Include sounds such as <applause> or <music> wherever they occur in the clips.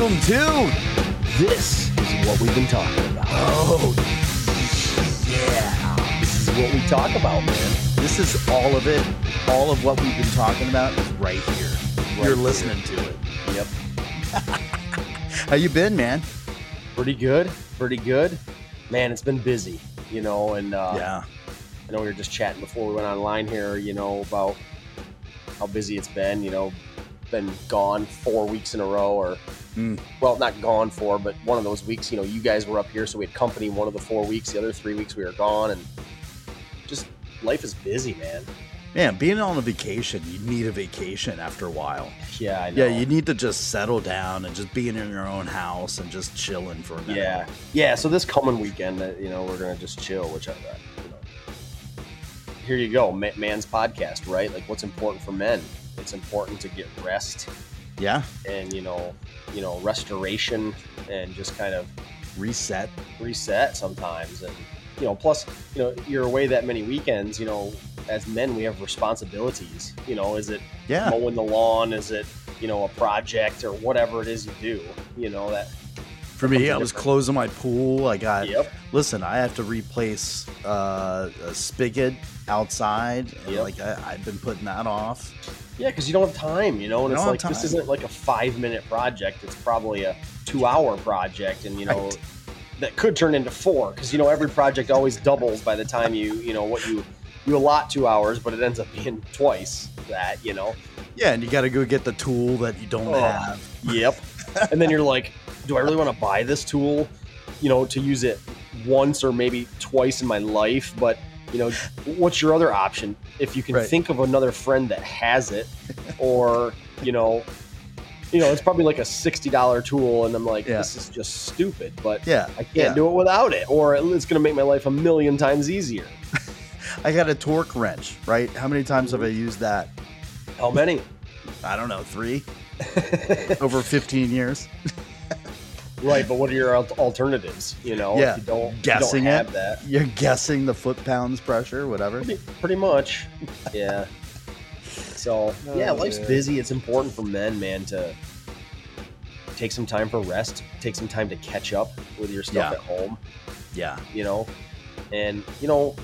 welcome to This is what we've been talking about. Oh, Yeah. This is what we talk about, man. this is all of it. All of what we've been talking about is right here. You're here. listening to it. Yep. <laughs> How you been, man? Pretty good. Pretty good. Man, it's been busy, you know, and uh, yeah, I know we were just chatting before we went online here, you know, about how busy it's been, you know, been gone four weeks in a row or Mm. well, not gone for, but one of those weeks, you know, you guys were up here, so we had company one of the four weeks, the other three weeks we were gone and just life is busy, man. man. Being on a vacation, you need a vacation after a while. Yeah, I know. Yeah, you need to just settle down and just being in your own house and just chilling for a minute. Yeah, yeah. So this coming weekend, uh, you know, we're gonna just chill. Which, I, uh, you know, here you go, man's podcast, right? Like, what's important for men? It's important to get rest yeah. and you know, you know, restoration and just kind of Reset. reset sometimes. And you know, plus, you know, you're away that many weekends. You know, as men, we have responsibilities. You know, is it Yeah. mowing the lawn? Is it you know a project or whatever it is you do? You know that. For me, I was closing my pool. I got Yep. listen, I have to replace uh, a spigot outside. Yep. Like I, I've been putting that off. Yeah, because you don't have time, you know, and You it's like this isn't like a five minute project. It's probably a two hour project, and you know Right. that could turn into four because you know every project always doubles by the time you you know what you you allot two hours, but it ends up being <laughs> twice that, you know. Yeah, and you got to go get the tool that you don't Oh. have. Yep. and then you're like, do I really want to buy this tool, you know, to use it once or maybe twice in my life? But you know, what's your other option if you can Right. think of another friend that has it, or you know, you know, it's probably like a sixty dollar tool, and I'm like, Yeah. this is just stupid, but Yeah, I can't yeah. do it without it, or it's going to make my life a million times easier. <laughs> I got a torque wrench. Right? How many times have I used that? How many? I don't know, three <laughs> over 15 years. <laughs> right, but what are your alternatives? You know, Yeah, if you don't, if you guessing don't it. that. You're guessing the foot pounds pressure, whatever. Pretty, pretty much. Yeah. So oh, yeah, Oh, life's man. busy. It's important for men, man, to take some time for rest, take some time to catch up with your stuff Yeah. at home. Yeah, You know, and you know,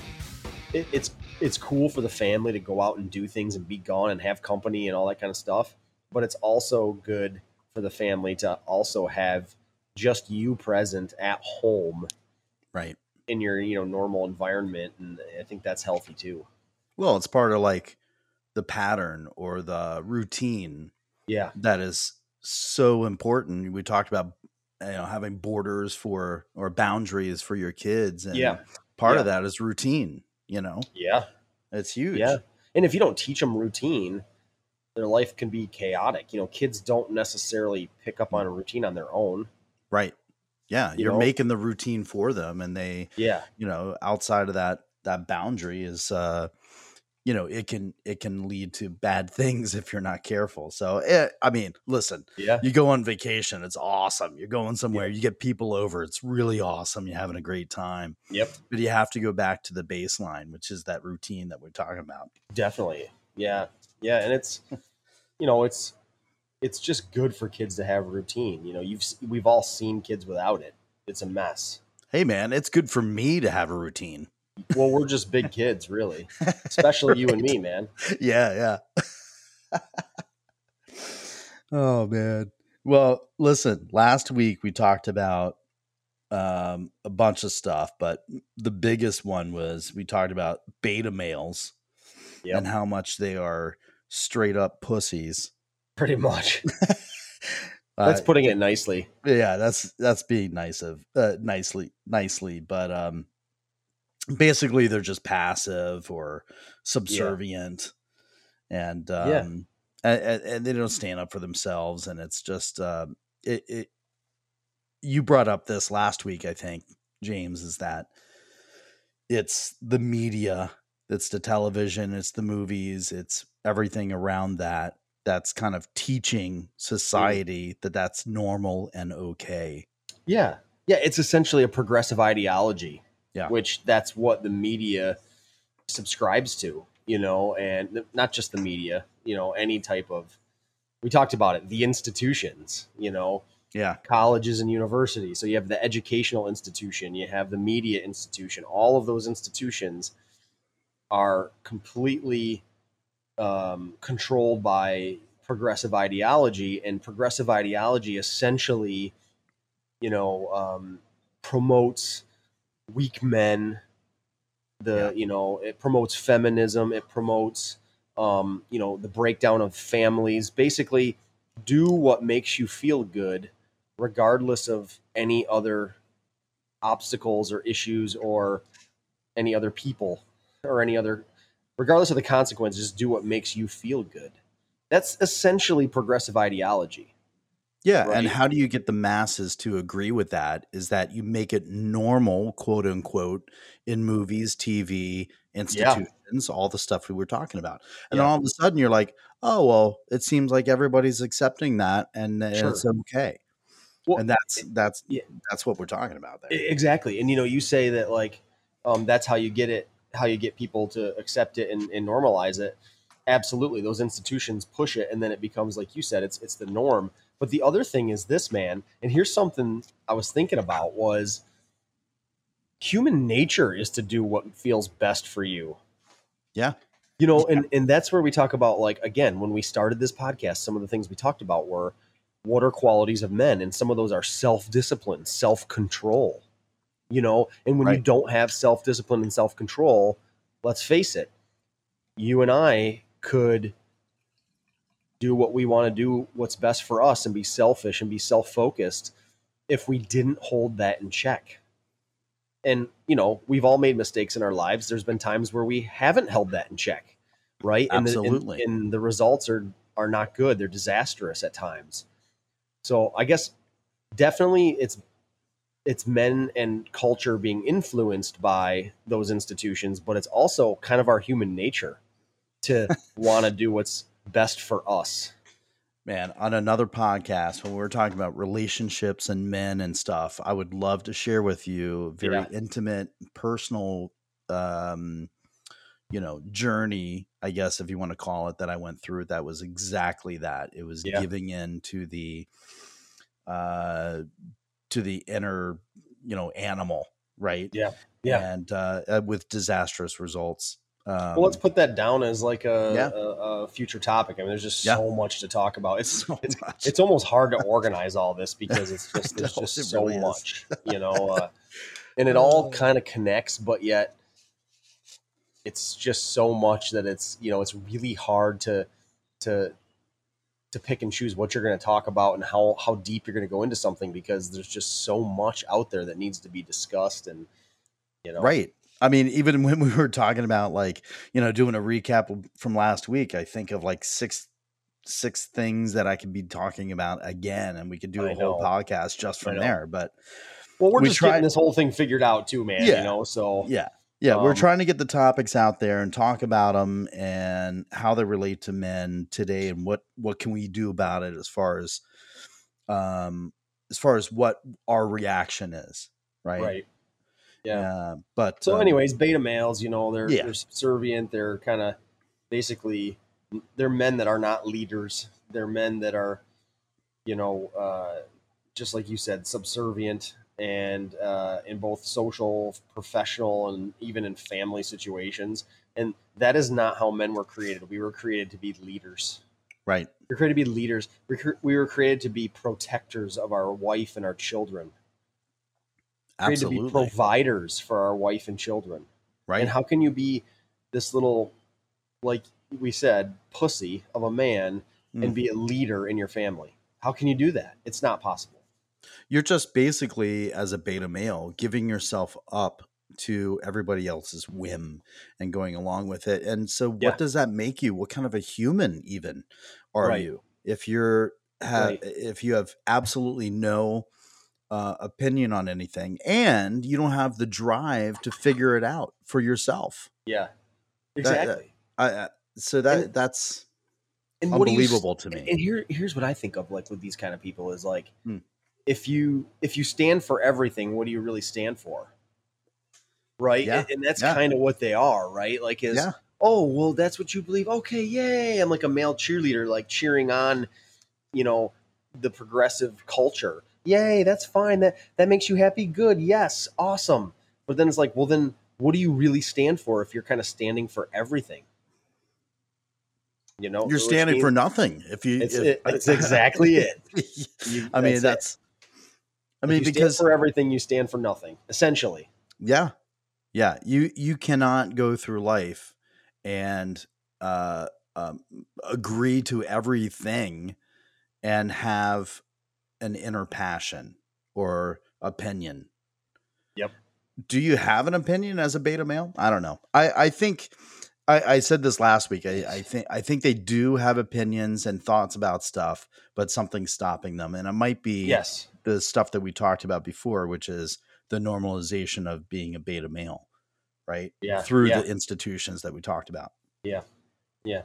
it, it's it's cool for the family to go out and do things and be gone and have company and all that kind of stuff. But it's also good for the family to also have just you present at home right. in your you know normal environment, and I think that's healthy too. Well, it's part of like the pattern or the routine Yeah. that is so important. We talked about you know having borders for or boundaries for your kids, and Yeah. part Yeah. of that is routine. You know, Yeah. it's huge. Yeah. And if you don't teach them routine, their life can be chaotic. You know, kids don't necessarily pick up on mm. a routine on their own. Right. Yeah, You you're know? making the routine for them, and they, Yeah. you know, outside of that that boundary is, uh, you know, it can it can lead to bad <laughs> things if you're not careful. So, eh, I mean, listen, Yeah. you go on vacation, it's awesome. You're going somewhere, you get people over, it's really awesome. You're having a great time. Yep. But you have to go back to the baseline, which is that routine that we're talking about. Definitely. Yeah. Yeah. And it's, you know, it's, it's just good for kids to have routine. You know, you've, we've all seen kids without it. It's a mess. Hey man, it's good for me to have a routine. Well, we're just big kids, really, especially you and me, <laughs> man. yeah, yeah. oh man. Well, listen, last week we talked about um, a bunch of stuff, but the biggest one was we talked about beta males Yep. and how much they are straight up pussies. Pretty much. <laughs> That's Uh, putting it nicely. yeah, that's that's being nice of uh, nicely nicely, but um, basically they're just passive or subservient, and um, Yeah. and, and, and they don't stand up for themselves, and it's just um, it, it. You brought up this last week, I think, James, is that it's the media, it's the television, it's the movies, it's everything around that that's kind of teaching mm-hmm. society that that's normal and okay. Yeah. Yeah. It's essentially a progressive ideology. Yeah. Which that's what the media subscribes to, you know, and not just the media, you know, any type of, we talked about it, the institutions, you know, Yeah. colleges and universities. So you have the educational institution, you have the media institution. All of those institutions are completely um, controlled by progressive ideology, and progressive ideology essentially, you know, um, promotes weak men. The Yeah. you know it promotes feminism. It promotes um, you know the breakdown of families. Basically, do what makes you feel good, regardless of any other obstacles or issues or any other people or any other regardless of the consequences just do what makes you feel good that's essentially progressive ideology Yeah, Right. and how do you get the masses to agree with that? Is that you make it normal, quote unquote, in movies, TV, institutions, all the stuff we were talking about. And then all of a sudden you're like, oh, well, it seems like everybody's accepting that and, Sure. it's okay. well and that's that's yeah. that's what we're talking about there. Exactly and you know you say that like um, that's how you get it how you get people to accept it and, and normalize it absolutely those institutions push it and then it becomes like you said it's it's the norm. But the other thing is this man and here's something i was thinking about was human nature is to do what feels best for you. Yeah. you know and and that's where we talk about like again when we started this podcast some of the things we talked about were what are qualities of men and some of those are self-discipline self-control you know and when you don't have self-discipline and self-control let's face it you and i could do what we want to do what's best for us and be selfish and be self-focused if we didn't hold that in check. And you know we've all made mistakes in our lives. There's been times where we haven't held that in check right? And the, and- Absolutely. and the results are are not good. They're disastrous at times. So i guess definitely it's it's men and culture being influenced by those institutions but it's also kind of our human nature to <laughs> want to do what's best for us Man, on another podcast when we were talking about relationships and men and stuff, I would love to share with you very Yeah. intimate, personal um, you know, journey, I guess if you want to call it, that I went through that was exactly that. It was Yeah. giving in to the uh to the inner, you know, animal, right? Yeah. Yeah. And uh, uh with disastrous results. Um, well let's put that down as like a, Yeah. a, a future topic i mean there's just Yeah. so much to talk about <laughs> it's so it's much. it's almost hard to organize all this because it's <laughs> just there's just so really much you know uh, <laughs> and it all Oh. kind of connects but yet it's just so much that it's you know it's really hard to to to pick and choose what you're going to talk about and how how deep you're going to go into something because there's just so much out there that needs to be discussed and you know Right. I mean, even <laughs> when we were talking about like, you know, doing a recap from last week, I think of like six six things that I could be talking about again and we could do I a whole know. podcast just from there. But well we're we just tried- getting this whole thing figured out too man Yeah. you know so yeah. Yeah, we're Um, trying to get the topics out there and talk about them and how they relate to men today and what what can we do about it as far as um as far as what our reaction is, right? right yeah Uh, but So, um, anyways, beta males, you know, they're Yeah. they're subservient. They're kind of basically they're men that are not leaders. They're men that are, you know, uh, just like you said, subservient and uh, in both social, professional, and even in family situations. And that is not how men were created. We were created to be leaders. right. We were created to be leaders. We cre- we were created to be protectors of our wife and our children. Absolutely. Created to be providers for our wife and children. right. And how can you be this little, like we said, pussy of a man Mm. and be a leader in your family? How can you do that? It's not possible. You're just basically, as a beta male, giving yourself up to everybody else's whim and going along with it. And so, what Yeah. does that make you? What kind of a human even are Right. you? If you're have, Right. if you have absolutely no uh, opinion on anything, and you don't have the drive to figure it out for yourself, Yeah, that- exactly. I, so that And- that's and what you unbelievable to me. And here, here's what I think of like with these kind of people is like, Hmm. If you if you stand for everything, what do you really stand for? Right, Yeah. and, and that's Yeah. kind of what they are, right? Like, is Yeah. oh well, that's what you believe. Okay, yay! I'm like a male cheerleader, like cheering on, you know, the progressive culture. Yay, that's fine. That that makes you happy. Good. Yes, awesome. But then it's like, well, then what do you really stand for if you're kind of standing for everything? You know, You're standing for nothing. If you, It's, if- it, it's exactly it. <laughs> You- I mean, it. that's. I mean, because for everything, you stand for nothing. Essentially, Yeah. Yeah. You you cannot go through life and uh, um, agree to everything and have an inner passion or opinion. Yep. Do you have an opinion as a beta male? I don't know. I, I think I, I said this last week. I, I think I think they do have opinions and thoughts about stuff, but something's stopping them. And it might be yes. The stuff that we talked about before, which is the normalization of being a beta male, right? Yeah, Through yeah. the institutions that we talked about. Yeah, yeah.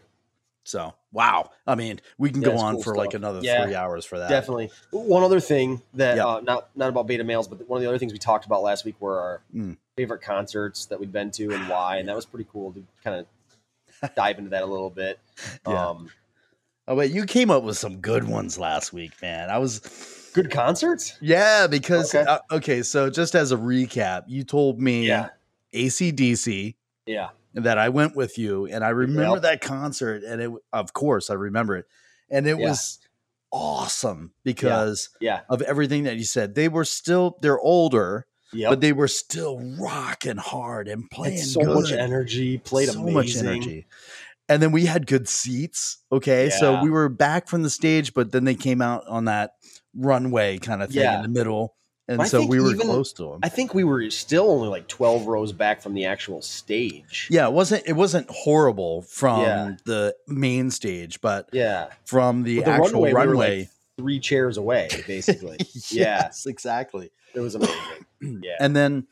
So, wow. I mean, we can Yeah, go on cool for like another Yeah, three hours for that. Definitely. One other thing that Yep. uh, not not about beta males, but one of the other things we talked about last week were our Mm. favorite concerts that we'd been to and why, and that was pretty cool to kind of <laughs> dive into that a little bit. Yeah. Um, Oh, wait, you came up with some good ones last week, man. I was, good concerts. yeah, because, Okay. Uh, okay, so just as a recap, you told me Yeah, ACDC yeah, that I went with you, and I remember Yep. that concert, and it, of course, I remember it, and it Yeah. was awesome because yeah. of everything that you said. They were still they're older, Yep. but they were still rocking hard and playing Had so good. much energy. Played so amazing. much energy. And then we had good seats. Okay, so we were back from the stage, but then they came out on that runway kind of thing Yeah. in the middle, and I so we were even- close to them. I think we were still only like twelve rows back from the actual stage. yeah, it wasn't it wasn't horrible from Yeah. the main stage, but Yeah. from the the actual runway, we were, like, Three chairs away, <laughs> basically. Yeah. yes, exactly. it was amazing. <clears throat> Yeah. and then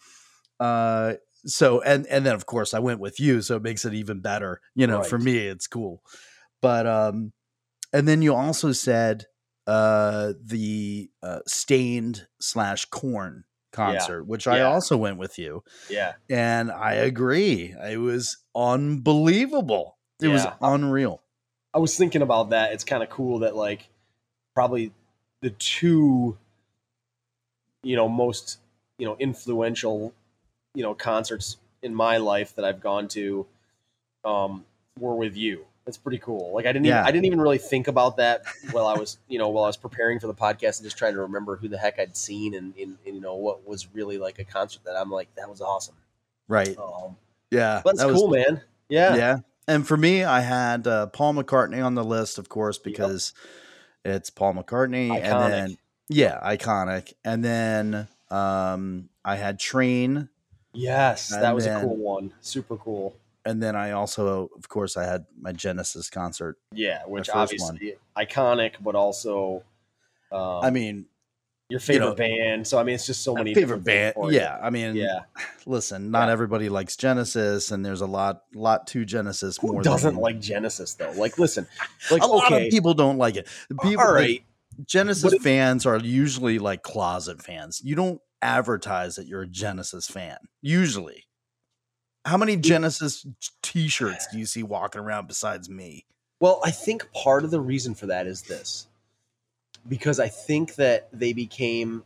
uh so and and then of course i went with you so it makes it even better you know for me it's cool but um and then you also said uh the uh Staind slash Korn concert which i also went with you yeah. and i agree it was unbelievable it was unreal I was thinking about that. It's kind of cool that like probably the two, you know, most you know influential, you know, concerts in my life that I've gone to, um, were with you. That's pretty cool. Like I didn't, Yeah. even, I didn't even really think about that while I was, you know, while I was preparing for the podcast and just trying to remember who the heck I'd seen and, and, and you know what was really like a concert that I'm like that was awesome. right Um, yeah but that's that was- cool, man. Yeah, yeah. And for me, I had uh, Paul McCartney on the list, of course, because it's Paul McCartney, Iconic. and then yeah, iconic. And then um, I had Train, yes, that was then- a cool one. Super cool. And then I also, of course, I had my Genesis concert. Yeah, which obviously iconic, but also, um, I mean, your favorite know, band. So I mean, it's just so many favorite band. Yeah, I mean, yeah. <sighs> Listen, not Yeah. everybody likes Genesis, and there's a lot, lot to Genesis. Who more doesn't than, like Genesis though? Like, listen, <laughs> like a lot of people don't like it. People, all like, right, Genesis But it- fans are usually like closet fans. You don't advertise that you're a Genesis fan. Usually. How many Genesis t-shirts do you see walking around besides me? Well, I think part of the reason for that is this. Because I think that they became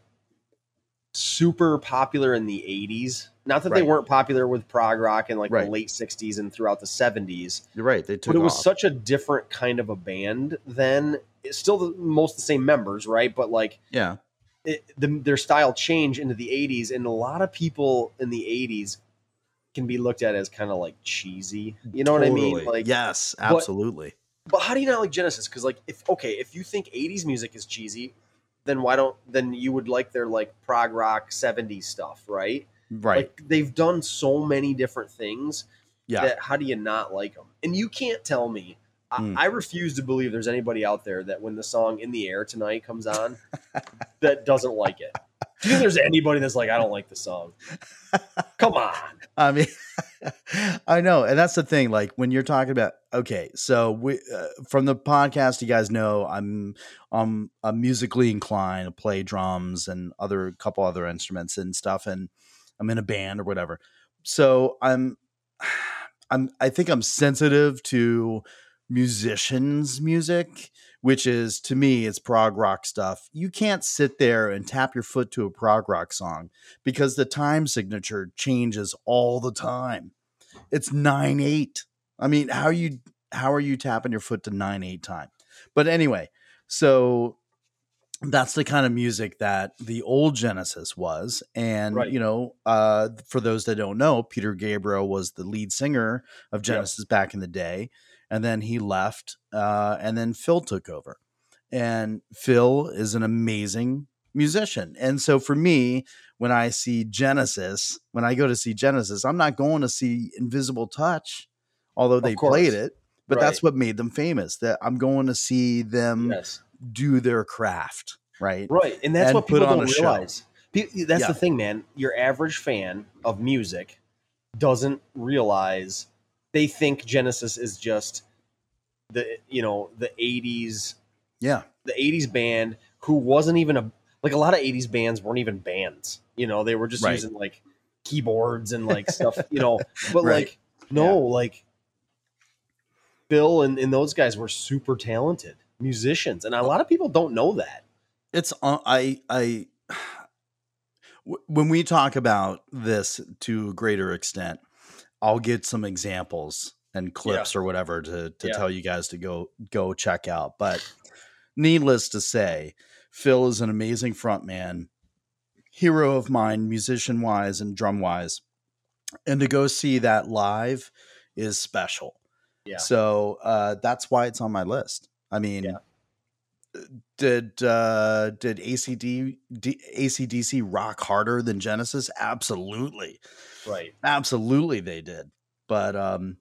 super popular in the 80s. Not that they weren't popular with prog rock in like Right. the late 60s and throughout the 70s, You're right. They took but it was such a different kind of a band then. It's still the, most the same members, right? But like yeah. it, the, their style changed into the 80s and a lot of people in the 80s can be looked at as kind of like cheesy. You know what I mean? Like yes, absolutely. but how do you not like Genesis? Because like, if okay, if you think '80s music is cheesy, then why don't then you would like their like prog rock '70s stuff, right? right. Like they've done so many different things yeah. that how do you not like them? And you can't tell me. I, Mm. I refuse to believe there's anybody out there that when the song "In the Air Tonight" comes on, that doesn't like it. Do you think there's anybody that's like, I don't like the song? <laughs> Come on. I mean, <laughs> I know, and that's the thing. Like when you're talking about, okay, so we uh, from the podcast, you guys know I'm I'm, I'm musically inclined to play drums and other couple other instruments and stuff, and I'm in a band or whatever. So I'm <sighs> I'm I think I'm sensitive to musicians' music, which is to me, it's prog rock stuff. You can't sit there and tap your foot to a prog rock song because the time signature changes all the time. It's nine eight. I mean, how you how are you tapping your foot to nine eight time? But anyway, so that's the kind of music that the old Genesis was. And, Right. you know, uh, for those that don't know, Peter Gabriel was the lead singer of Genesis back in the day. And then he left, uh, and then Phil took over. And Phil is an amazing musician. And so for me, when I see Genesis, when I go to see Genesis, I'm not going to see Invisible Touch, although they played it. But that's what made them famous. That I'm going to see them Yes. do their craft, right? Right, and that's and what people on don't show. realize. Pe- That's Yeah. the thing, man. Your average fan of music doesn't realize they think Genesis is just the you know the '80s Yeah, the '80s band who wasn't even a like a lot of '80s bands weren't even bands. You know, they were just Right. using like keyboards and like <laughs> stuff. You know, but Right. like no, like Phil and, and those guys were super talented musicians, and a lot of people don't know that. it's uh, I <sighs> when we talk about this to a greater extent, I'll get some examples and clips or whatever to to Yeah. tell you guys to go go check out. But needless to say, Phil is an amazing frontman, hero of mine, musician wise and drum wise, and to go see that live is special. Yeah. So uh, that's why it's on my list. I mean, Yeah. Did uh, did ACD, D, ACDC rock harder than Genesis? Absolutely, Right. absolutely they did. But um,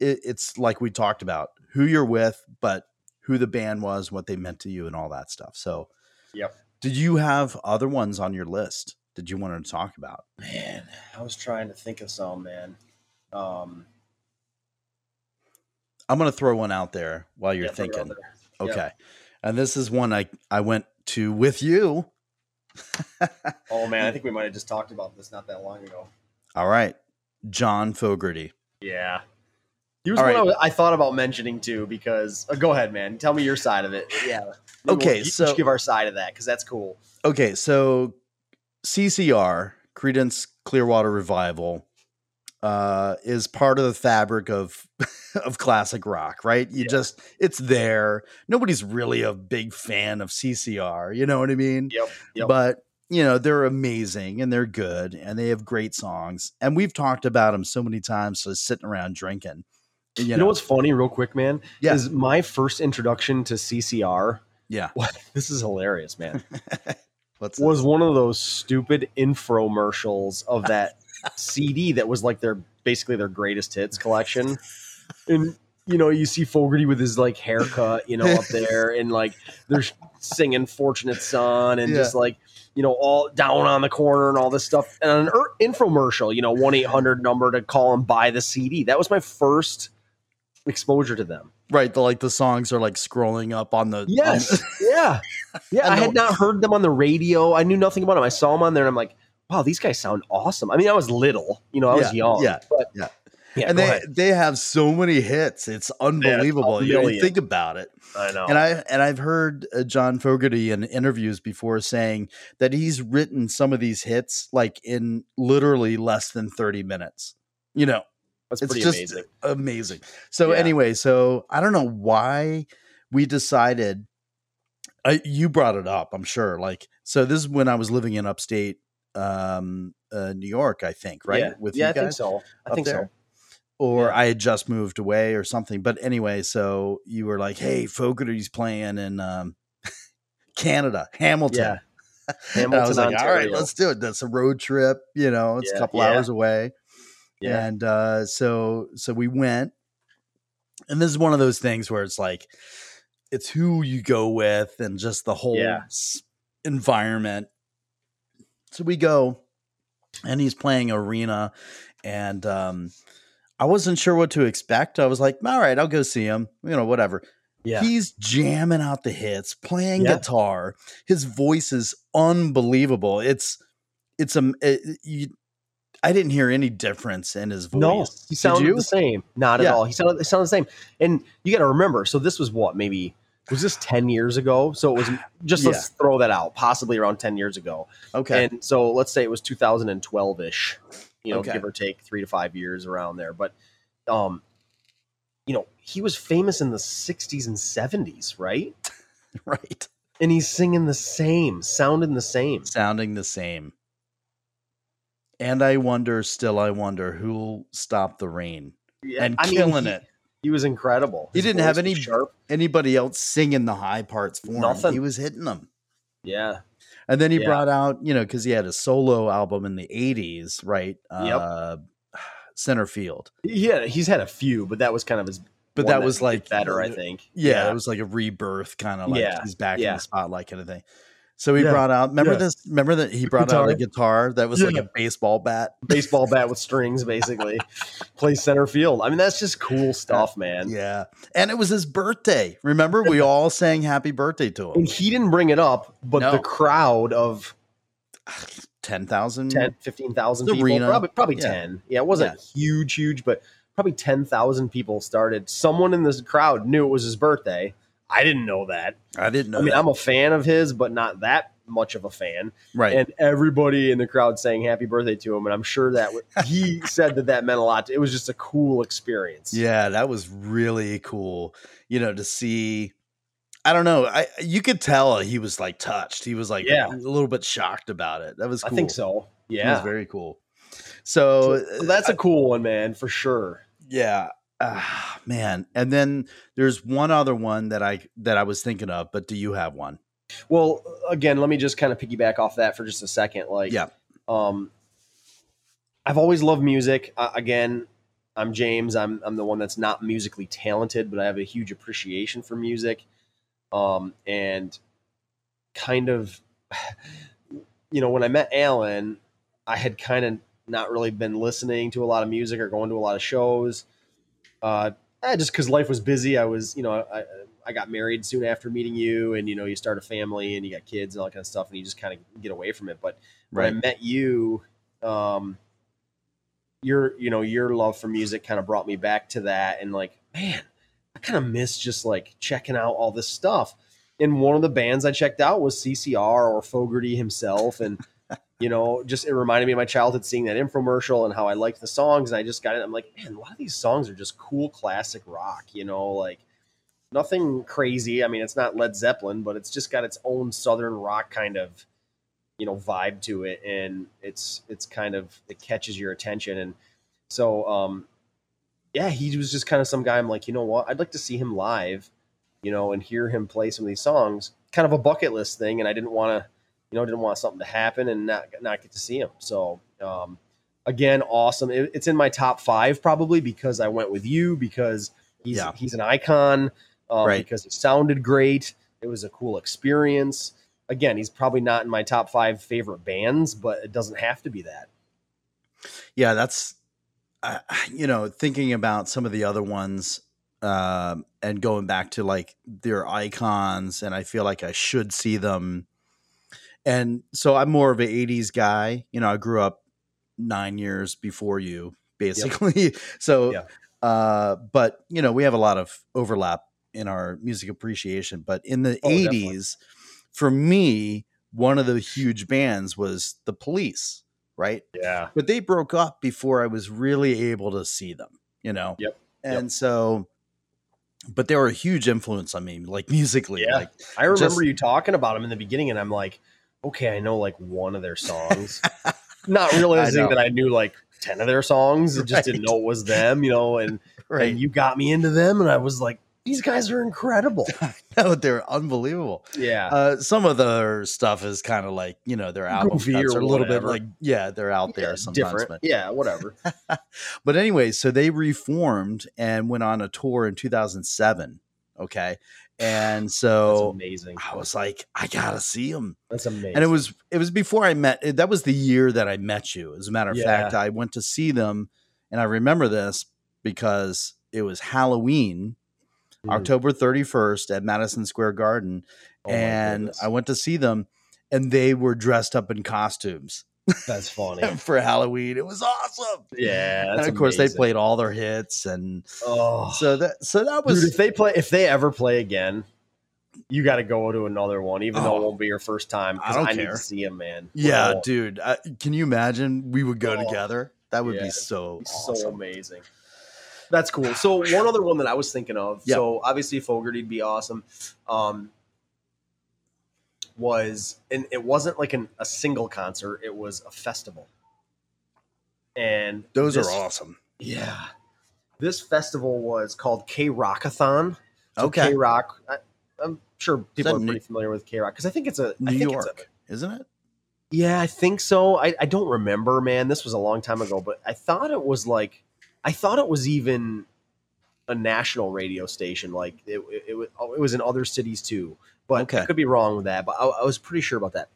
it, it's like we talked about who you're with, but who the band was, what they meant to you, and all that stuff. So, Yep. Did you have other ones on your list? Did you want to talk about? Man, I was trying to think of some, man. Um, I'm going to throw one out there while you're yeah, throw it out thinking. okay Yeah. And this is one I I went to with you. <laughs> Oh man, I think we might have just talked about this not that long ago. All right. John Fogerty. Yeah. He was All one right. I, I thought about mentioning too because uh, go ahead, man. Tell me your side of it. <sighs> Yeah. Okay, we'll each so- give our side of that because that's cool. Okay, so CCR, Creedence Clearwater Revival, uh, is part of the fabric of <laughs> of classic rock, right? You Yeah. just it's there. Nobody's really a big fan of CCR, you know what I mean? Yep. Yep. But you know they're amazing and they're good and they have great songs and we've talked about them so many times just sitting around drinking you, you know what's funny, real quick, man? Yeah. Is my first introduction to CCR. yeah <laughs> This is hilarious, man. <laughs> what's was one of those stupid infomercials of that CD that was like their basically their greatest hits collection. And you know, you see Fogerty with his like haircut, you know, up there, <laughs> and like they're singing "Fortunate Son" and Yeah. just like you know, all down on the corner and all this stuff. And an er- infomercial, you know, one eight hundred number to call and buy the CD. That was my first exposure to them. right the like the songs are like scrolling up on the on Yes. the- yeah. <laughs> Yeah. I I, had not heard them on the radio. I knew nothing about them. I saw them on there and I'm like, wow, these guys sound awesome. I mean, I was little, you know, I was Yeah, young. yeah, But yeah. Yeah. and they ahead. they have so many hits it's unbelievable you, know, think about it I know. and i and i've heard uh, john fogerty in interviews before saying that he's written some of these hits like in literally less than 30 minutes you know That's it's pretty just amazing. amazing. So Yeah. anyway, so I don't know why we decided. I, you brought it up, I'm sure. Like, so this is when I was living in upstate um, uh, New York, I think, right? Yeah. With yeah, you I think guys, so. I think there? so. or Yeah. I had just moved away or something. But anyway, so you were like, "Hey, Fogerty's playing in um, <laughs> Canada, Hamilton." Yeah. <laughs> And I was Hamilton, like, "All right, let's do it. That's a road trip. You know, it's a couple yeah. hours away." Yeah. And uh, so so we went, and this is one of those things where it's like, it's who you go with and just the whole Yeah. environment. So we go, and he's playing arena, and um, I wasn't sure what to expect. I was like, all right, I'll go see him. You know, whatever. Yeah. He's jamming out the hits, playing Yeah. guitar. His voice is unbelievable. It's it's a it, you, I didn't hear any difference in his voice. No, he sounded the same. Not Yeah. at all. He sounded, sounded the same. And you got to remember, so this was what, maybe, was this 10 years ago? So it was just, Yeah. let's throw that out, possibly around 10 years ago. Okay. And so let's say it was 2012 ish, you know, Okay. give or take three to five years around there. But, um, you know, he was famous in the 60s and 70s, right? <laughs> right. And he's singing the same, sounding the same. Sounding the same. And I wonder, still I wonder, who'll stop the rain yeah, and I mean, killing he- it. He was incredible. He didn't have any- sharp. Anybody else singing the high parts for him? He was hitting them. Yeah. And then he Yeah. brought out, you know, because he had a solo album in the '80s, right? Yep. Uh, Centerfield, Yeah, he's had a few, but that was kind of his. but that was like better, I think. Yeah, it was like a rebirth, kind of like Yeah, he's back in the spotlight, kind of thing. So he Yeah, brought out. Remember yeah. this? Remember that he brought out a guitar that was like a baseball bat. baseball bat with strings, basically. Play center field. I mean, that's just cool <laughs> stuff, man. Yeah, and it was his birthday. Remember, we <laughs> all sang "Happy Birthday" to him. And he didn't bring it up, but No. the crowd of <sighs> Ten thousand. 10, 15,000 The people, arena. probably, probably Yeah. 10. Yeah, it wasn't huge, huge, but probably 10,000 people started. Someone in this crowd knew it was his birthday. I didn't know that. I didn't know. I mean, that. I'm a fan of his, but not that much of a fan. right. and everybody in the crowd saying happy birthday to him and i'm sure that w- <laughs> he said that that meant a lot it was just a cool experience Yeah, that was really cool. You know, to see. I don't know. I you could tell he was like touched. He was like Yeah. a little bit shocked about it. That was i think so Yeah. It was very cool. So, So that's a uh, cool one man for sure yeah, ah, man. And then there's one other one that I that I was thinking of, but do you have one? well again let me just kind of piggyback off that for just a second like Yeah. um i've always loved music uh, again i'm james i'm i'm the one that's not musically talented but i have a huge appreciation for music um and kind of <sighs> you know when i met alan i had kind of not really been listening to a lot of music or going to a lot of shows uh eh, just because life was busy i was you know I, I got married soon after meeting you and you know you start a family and you got kids and all that kind of stuff and you just kind of get away from it but when I met you, um, your you know your love for music kind of brought me back to that, and like man, I kind of miss just like checking out all this stuff. And one of the bands I checked out was CCR or Fogerty himself, and you know, just it reminded me of my childhood seeing that infomercial and how I liked the songs. And I just got it. I'm like, man, a lot of these songs are just cool classic rock, you know, like nothing crazy. I mean, it's not Led Zeppelin, but it's just got its own southern rock kind of you know vibe to it and it's it's kind of it catches your attention and so um yeah he was just kind of some guy i'm like you know what i'd like to see him live you know and hear him play some of these songs kind of a bucket list thing and i didn't want to you know didn't want something to happen and not not get to see him so um again awesome it, it's in my top five probably because i went with you because he's Yeah. he's an icon um, Right. because it sounded great it was a cool experience again, he's probably not in my top five favorite bands, but it doesn't have to be that. Yeah, that's uh, you know thinking about some of the other ones um, and going back to like their icons, and I feel like I should see them. And so I'm more of an '80s guy. You know, I grew up nine years before you, basically. <laughs> so, Yeah. uh, but you know, we have a lot of overlap in our music appreciation. But in the Oh, definitely. '80s, for me, one of the huge bands was the Police, right? Yeah. but they broke up before I was really able to see them, you know? Yep. And so, but they were a huge influence on me, like musically. Yeah. Like, I remember Just- you talking about them in the beginning, and I'm like, okay, I know like one of their songs. <laughs> Not realizing know. that I knew like 10 of their songs. I just didn't know it was them, you know, and, <laughs> right. and you got me into them, and I was like, these guys are incredible. <laughs> no, they're unbelievable. Yeah. Uh, some of their stuff is kind of like, you know, their album Goofy cuts are a little bit like, yeah, they're out there Yeah, sometimes. different. But, Yeah, whatever. but anyway, so they reformed and went on a tour in 2007. Okay. And That's so amazing. I was like, I gotta see them. That's amazing. and it was it was before I met. That was the year that I met you. As a matter of Yeah. fact, I went to see them, and I remember this because it was Halloween, Mm. October thirty first at Madison Square Garden, Oh and. I went to see them, and they were dressed up in costumes. That's <laughs> funny. for Halloween. It was awesome. Yeah, and of course amazing. they played all their hits and Oh, so that so that was dude, if they play, if they ever play again, you got to go to another one, even though Oh. it won't be your first time. I don't need care. to see him, man. yeah, Oh, dude. I, can you imagine we would go Oh. together? That would Yeah, be so so awesome. amazing. That's cool. <sighs> So one other one that I was thinking of. Yeah. So obviously Fogerty'd be awesome. Um, was and it wasn't like an, a single concert; it was a festival. And Those this- are awesome. Yeah, this festival was called K Rockathon. So Okay. K Rock. I'm sure people are New- pretty familiar with K Rock because I think it's a I New think it's a- York, isn't it? yeah, I think so. I, I don't remember, man. This was a long time ago, but I thought it was like, I thought it was even a national radio station. Like it, it, it, was, it was in other cities too. But Okay. I could be wrong with that. But I, I was pretty sure about that.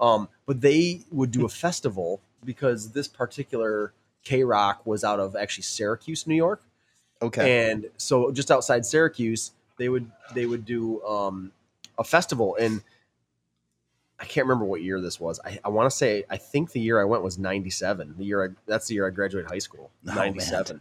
Um, but they would do a festival because this particular K Rock was out of actually Syracuse, New York. Okay. And so just outside Syracuse, they would they would do um, a festival, and I can't remember what year this was. I, I want to say I think the year I went was '97. The year I, that's the year I graduated high school. Oh, '97.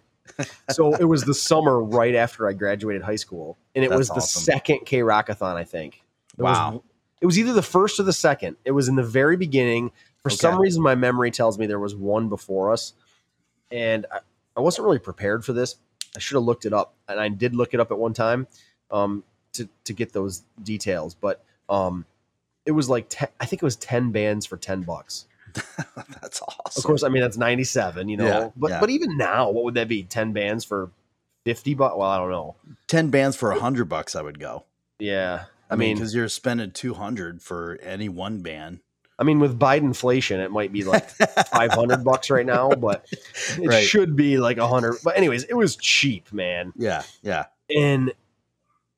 so it was the summer right after I graduated high school, and it That's was the awesome. second K Rockathon. I think. It was- Wow. it was either the first or the second. It was in the very beginning. For some reason, my memory tells me there was one before us, and I, I wasn't really prepared for this. I should have looked it up, and I did look it up at one time um, to to get those details. But um, it was like 10, I think it was ten bands for ten bucks. <laughs> That's awesome. Of course, I mean that's ninety seven, you know. Yeah, but yeah. but even now, what would that be? Ten bands for fifty bucks? Well, I don't know. ten bands for a hundred bucks, I would go. Yeah, I, I mean, because you're spending two hundred for any one band. I mean, with Biden inflation, it might be like <laughs> five hundred bucks right now, but it Right. should be like a hundred. But anyways, it was cheap, man. Yeah, yeah. And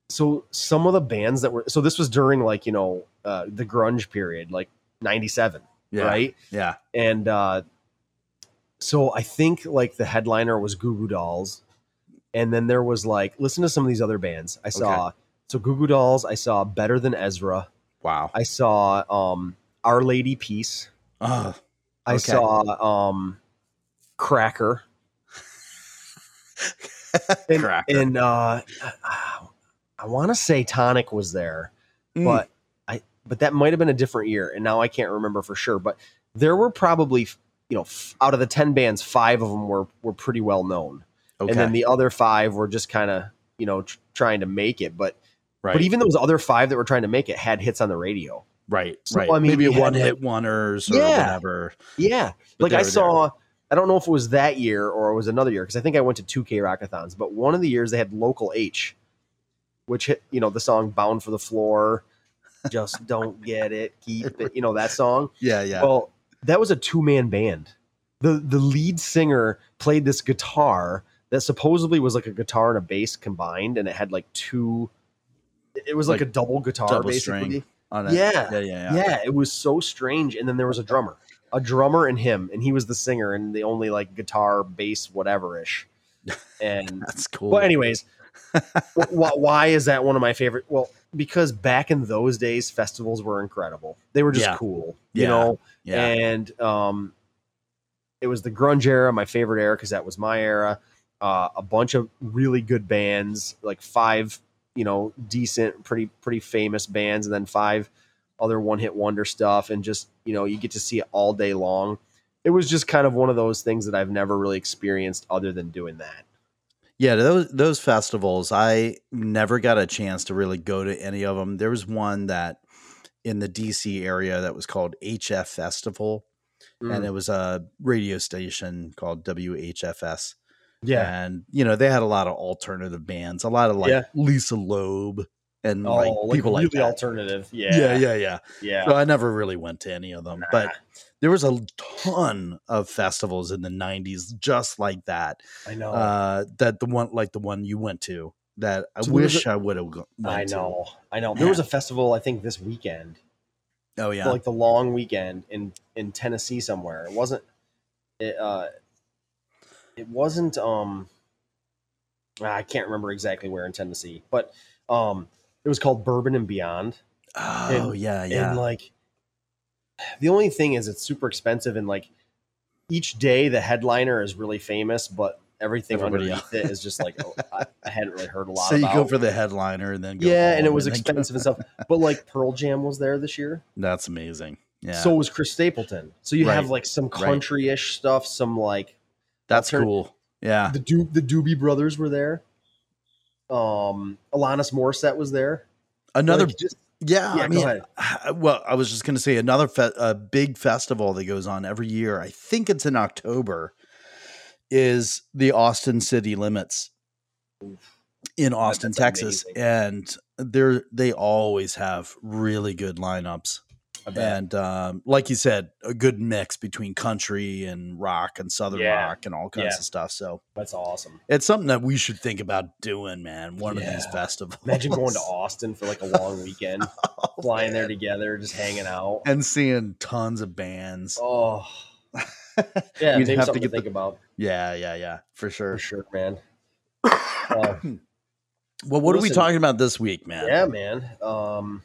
so some of the bands that were so this was during like you know uh, the grunge period, like '97, Yeah. right? Yeah. And uh, so I think like the headliner was Goo Goo Dolls, and then there was like listen to some of these other bands I saw. So Goo Goo Dolls, I saw Better Than Ezra. Wow. I saw um, Our Lady Peace. Oh, I Okay. saw um Cracker <laughs> and, Cracker. and uh I want to say Tonic was there, Mm. but I but that might have been a different year and now I can't remember for sure, but there were probably you know f- out of the 10 bands 5 of them were were pretty well known. okay. And then the other 5 were just kind of, you know, tr- trying to make it, but right. but even those other 5 that were trying to make it had hits on the radio. right. so, right. I mean, Maybe one hit wonders or Yeah. whatever. Yeah. But like I saw, I don't know if it was that year or it was another year because I think I went to two K Rockathons, but one of the years they had Local H, which hit, you know, the song Bound for the Floor, Just Don't Get It, Keep It, you know, that song. <laughs> Yeah, yeah. Well, that was a two man band. The, the lead singer played this guitar that supposedly was like a guitar and a bass combined, and it had like two. It was like, Like a double guitar, double basically. string on it. Yeah. Yeah, yeah, yeah. Yeah, it was so strange. And then there was a drummer, a drummer and him, and he was the singer and the only like guitar, bass, whatever ish. <laughs> And That's cool. But anyways, <laughs> wh- wh- why is that one of my favorite? Well, because back in those days, festivals were incredible. They were just Yeah. cool, you Yeah. know. yeah. And um, it was the grunge era, my favorite era, because that was my era. Uh, a bunch of really good bands, like five, you know, decent, pretty pretty famous bands, and then five other one hit wonder stuff, and just you know, you get to see it all day long. It was just kind of one of those things that I've never really experienced other than doing that. Yeah, those those festivals, I never got a chance to really go to any of them. There was one that in the DC area that was called HF Festival, Mm. and it was a radio station called WHFS. Yeah, and you know they had a lot of alternative bands, a lot of like Yeah. Lisa Loeb and oh, like like people really like that. alternative. Yeah, yeah, yeah, yeah. yeah. So I never really went to any of them, but there was a ton of festivals in the '90s just like that. I know. Uh, that the one like the one you went to that I So wish I would have went I to. know. I know. There was a festival I think this weekend Oh yeah, for like the long weekend in in Tennessee somewhere. It wasn't it uh it wasn't um I can't remember exactly where in Tennessee, but um it was called Bourbon and Beyond. oh and- yeah, yeah. And like the only thing is it's super expensive and like each day the headliner is really famous, but everything Everybody underneath it is just like oh, I, I hadn't really heard a lot <laughs> So you about. go for the headliner and then go yeah, and it was go- expensive and stuff. But like Pearl Jam was there this year. That's amazing. Yeah, So was Chris Stapleton. So you have like some Right. country-ish stuff, some like that's altern- cool. Yeah, the Do- the Doobie Brothers were there. Um, Alanis Morissette was there. another. Like, just- yeah, yeah, I mean, well, I was just going to say another fe- a big festival that goes on every year. I think it's in October. Is the Austin City Limits in Austin, Texas, amazing. and they're they always have really good lineups. And um, like you said, a good mix between country and rock and southern Yeah. rock and all kinds Yeah. of stuff. So That's awesome. it's something that we should think about doing, man. One of these festivals. Imagine going to <laughs> Austin for like a long weekend, <laughs> Oh, flying there together, just hanging out. and seeing tons of bands. Oh, <laughs> yeah, We'd have to something to, get the- think about Yeah, yeah, yeah, for sure. for sure, man. <coughs> Uh, Well, what are we talking about this week, man? yeah, man. Um,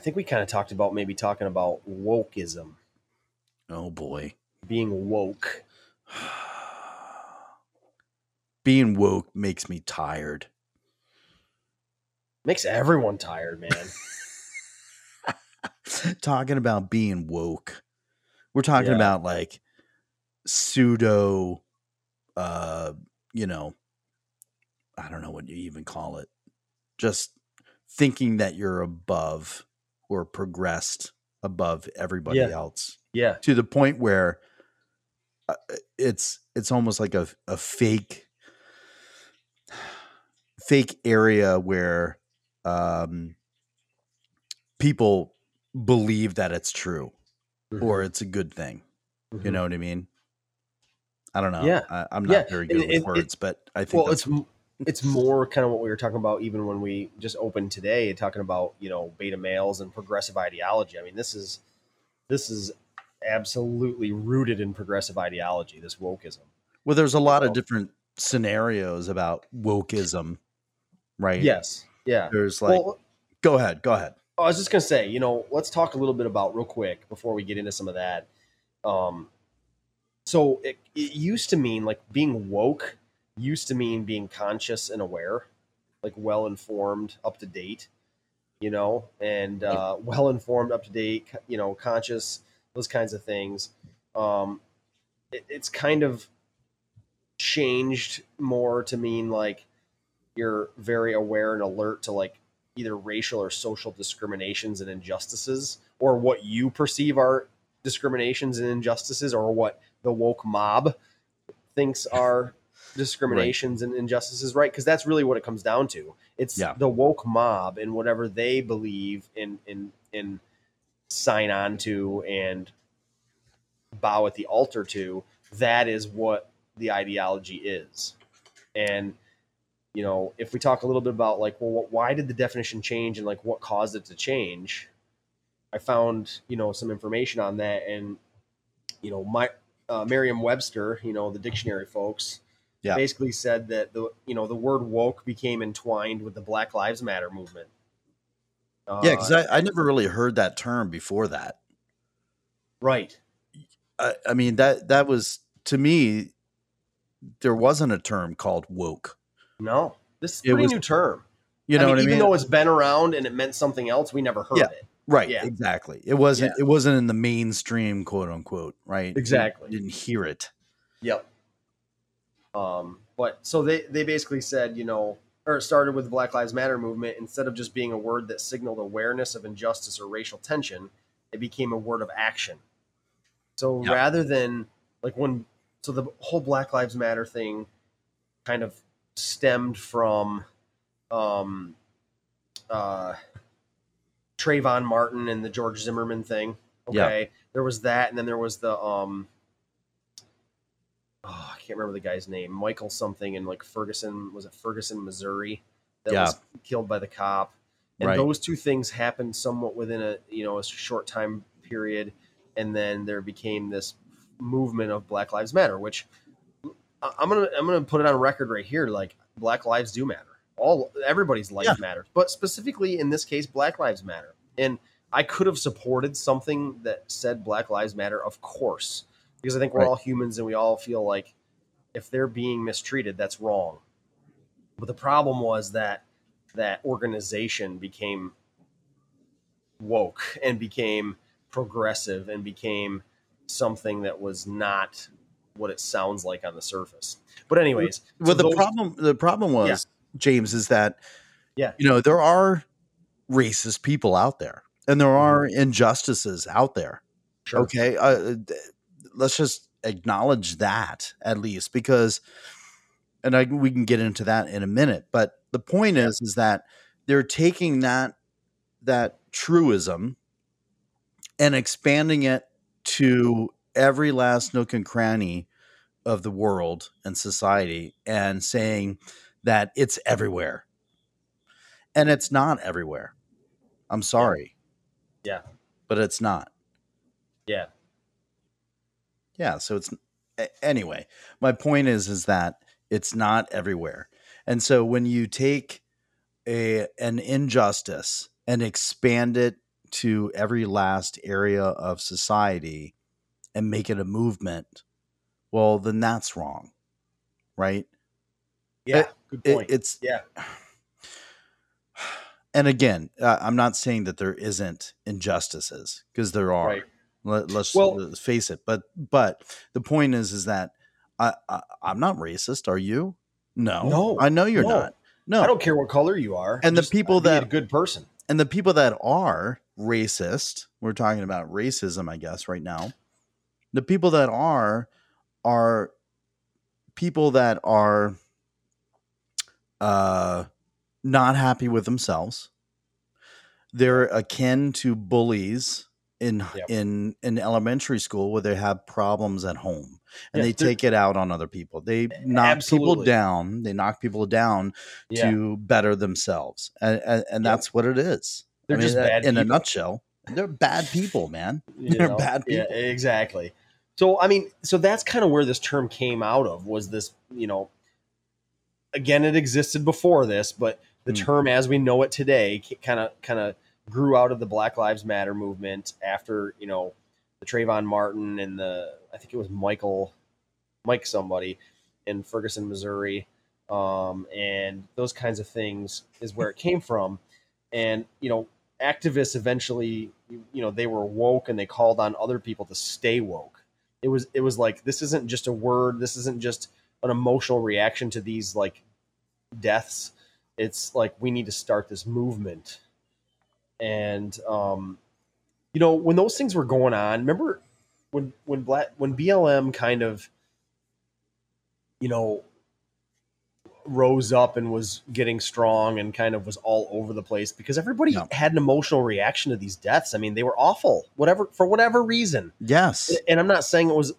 I think we kind of talked about maybe talking about wokeism, Oh boy. being woke. <sighs> Being woke makes me tired. Makes everyone tired, man. <laughs> talking about being woke. We're talking Yeah. about like pseudo uh you know I don't know what you even call it. Just thinking that you're above or progressed above everybody Yeah. else yeah, to the point where uh, it's it's almost like a a fake fake area where um people believe that it's true or it's a good thing you Mhm. know what i mean i don't know Yeah. I, i'm not Yeah. very good it- with it- words but i think well that's it's it's more kind of what we were talking about even when we just opened today talking about you know beta males and progressive ideology. I mean this is this is absolutely rooted in progressive ideology this wokeism. Well there's a lot of different scenarios about wokeism right? Yes yeah. There's like well go ahead go ahead. I was just going to say you know let's talk a little bit about real quick before we get into some of that. Um so it, it used to mean like being woke used to mean being conscious and aware like well informed up to date you know and uh, well informed up to date you know conscious those kinds of things. Um it, it's kind of changed more to mean like you're very aware and alert to like either racial or social discriminations and injustices or what you perceive are discriminations and injustices or what the woke mob thinks are discriminations and injustices right? Because that's really what it comes down to. It's Yeah. the woke mob and whatever they believe in in in sign on to and bow at the altar to that is what the ideology is. And you know if we talk a little bit about like well what, why did the definition change and like what caused it to change? I found you know some information on that and you know my uh, merriam-webster you know the dictionary folks Yeah. basically said that the you know the word woke became entwined with the black lives matter movement. Uh, yeah because I, I never really heard that term before that. Right. I, I mean that that was to me there wasn't a term called woke. No. This is a pretty was- new term. You know I mean, what i even mean? though it's been around and it meant something else we never heard Yeah. it. right yeah. exactly. It wasn't it wasn't in the mainstream quote unquote right? You Exactly. didn't hear it. Yep. Um, but so they they basically said, you know, or it started with the Black Lives Matter movement. Instead of just being a word that signaled awareness of injustice or racial tension, it became a word of action. So Yep. rather than like when, so the whole Black Lives Matter thing kind of stemmed from, um, uh, Trayvon Martin and the George Zimmerman thing. Okay, there was that, and then there was the um, oh, I can't remember the guy's name, Michael something in like Ferguson, was it Ferguson, Missouri, that Yeah. was killed by the cop. And Right. those two things happened somewhat within a you know a short time period, and then there became this movement of Black Lives Matter, which I'm gonna I'm gonna put it on record right here. Like Black lives do matter. All everybody's life Yeah. matters, but specifically in this case, Black Lives Matter. And I could have supported something that said Black Lives Matter, of course, because I think we're Right. all humans and we all feel like if they're being mistreated, that's wrong. But the problem was that that organization became woke and became progressive and became something that was not what it sounds like on the surface. But anyways, Well, so the those- problem the problem was Yeah. James is that Yeah. you know there are racist people out there, and there are injustices out there. Mm-hmm. Sure. Okay, uh, let's just acknowledge that at least because, and I, we can get into that in a minute. But the point is, is that they're taking that that truism and expanding it to every last nook and cranny of the world and society and saying that it's everywhere. And it's not everywhere. I'm sorry. Yeah. But it's not. Yeah. Yeah, so it's anyway, my point is is that it's not everywhere. And so when you take a an injustice and expand it to every last area of society and make it a movement, well then that's wrong. Right? Yeah. Good It- point. it's yeah. <sighs> and again, uh, I'm not saying that there isn't injustices because there are. Right. Let, us Well- let's face it. But but the point is is that I, I I'm not racist. Are you? No. No. I know you're No. not. No. I don't care what color you are. And the people be a that- good person. and the people that are racist, we're talking about racism, I guess, right now. The people that are are people that are uh not happy with themselves. They're akin to bullies in Yep. in in elementary school where they have problems at home and Yeah, they take it out on other people. They knock people down. They knock people down Yeah. to better themselves, and and, and Yep. that's what it is. They're I just bad in a nutshell. They're bad people, man. <laughs> you They're know? bad Yeah, people. exactly. So I mean, so that's kind of where this term came out of was this, you know, again it existed before this, but the Hmm. term as we know it today kind of kind of grew out of the Black Lives Matter movement after, you know, the Trayvon Martin and the I think it was Michael Mike somebody in Ferguson, Missouri. Um, and those kinds of things is where it came <laughs> from. And, you know, activists eventually, you know, they were woke and they called on other people to stay woke. It was, it was like, this isn't just a word. This isn't just an emotional reaction to these like deaths. It's like, we need to start this movement. And, um, you know, when those things were going on, remember when, when black, when BLM kind of, you know, rose up and was getting strong and kind of was all over the place because everybody Yeah. had an emotional reaction to these deaths. I mean, they were awful, whatever for whatever reason. Yes. And I'm not saying it was.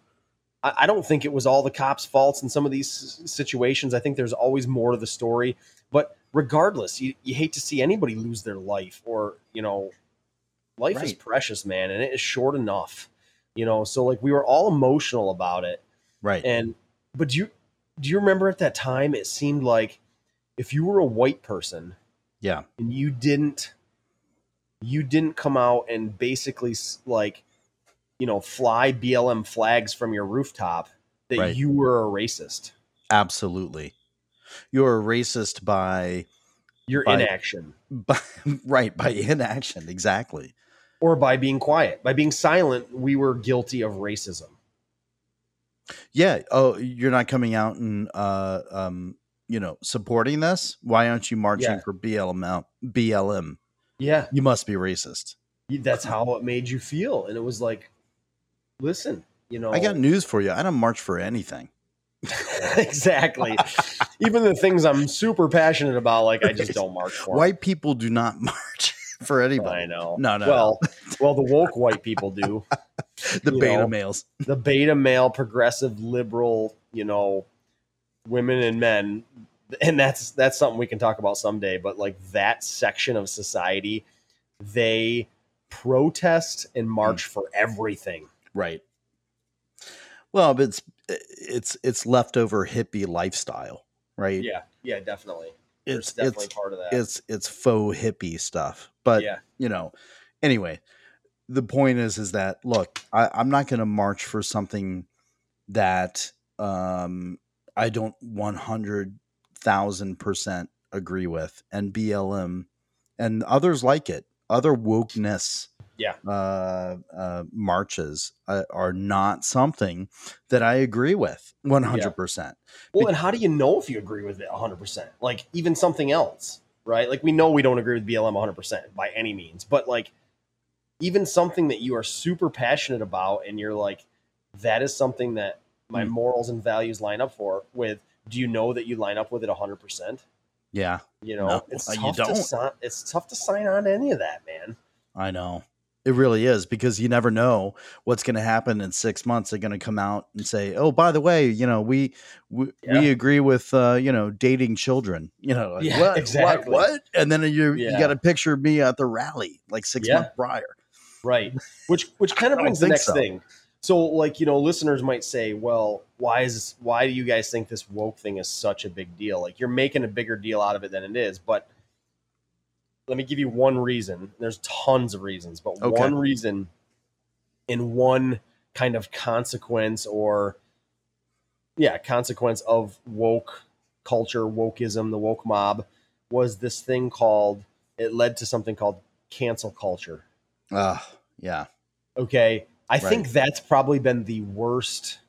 I don't think it was all the cops' faults in some of these situations. I think there's always more to the story. But regardless, you, you hate to see anybody lose their life or, you know, life is precious, man, and it is short enough. You know, so like we were all emotional about it. Right. And but do you do you remember at that time it seemed like if you were a white person yeah. and you didn't you didn't come out and basically like you know fly BLM flags from your rooftop that Right. you were a racist. Absolutely. You're a racist by, Your By- inaction <laughs> by right by inaction. Exactly. or by being quiet, by being silent, we were guilty of racism. Yeah. Oh, you're not coming out and uh um you know supporting this. Why aren't you marching Yeah. for BLM? BLM. Yeah, You must be racist. that's how it made you feel, and it was like, listen, you know, I got news for you. I don't march for anything. <laughs> exactly. Even the things I'm super passionate about, like I just don't march for. White people do not <laughs> march for anybody. I know. No, no, Well, well, the woke white people do. <laughs> The you beta know. males. The beta male, progressive, liberal, you know, women and men, and that's that's something we can talk about someday. But like that section of society, they protest and march hmm. for everything. Right. Well, but it's it's it's leftover hippie lifestyle, right? Yeah, yeah, definitely. There's It's definitely it's part of that. it's it's faux hippie stuff. But yeah, you know, anyway, the point is, is that look, I, I'm not going to march for something that um, I don't 100,000% agree with. And BLM and others like it, other wokeness Yeah. uh, uh, marches uh, are not something that I agree with 100%. Well, and how do you know if you agree with it 100%? Like, even something else, right? Like, we know we don't agree with BLM 100% by any means, but like, even something that you are super passionate about and you're like, that is something that my Hmm. morals and values line up for with, do you know that you line up with it 100%? Yeah, You know, No, it's uh, you tough to don't. sign. It's tough to sign on to any of that, man. I know. It really is because you never know what's going to happen in six months. They're going to come out and say, "Oh, by the way, you know, we we, we agree with uh, you know dating children." You know, like, Yeah, <laughs> what, exactly. What, what? And then you you got a picture of me at the rally like six Yeah. months prior. Right. Which which kind of brings the next so. thing. So like, you know, listeners might say, well, why is why do you guys think this woke thing is such a big deal? Like you're making a bigger deal out of it than it is, but let me give you one reason. There's tons of reasons, but Okay. one reason in one kind of consequence or yeah, consequence of woke culture, wokeism, the woke mob was this thing called it led to something called cancel culture. Uh, yeah, Okay. I Right. think that's probably been the worst.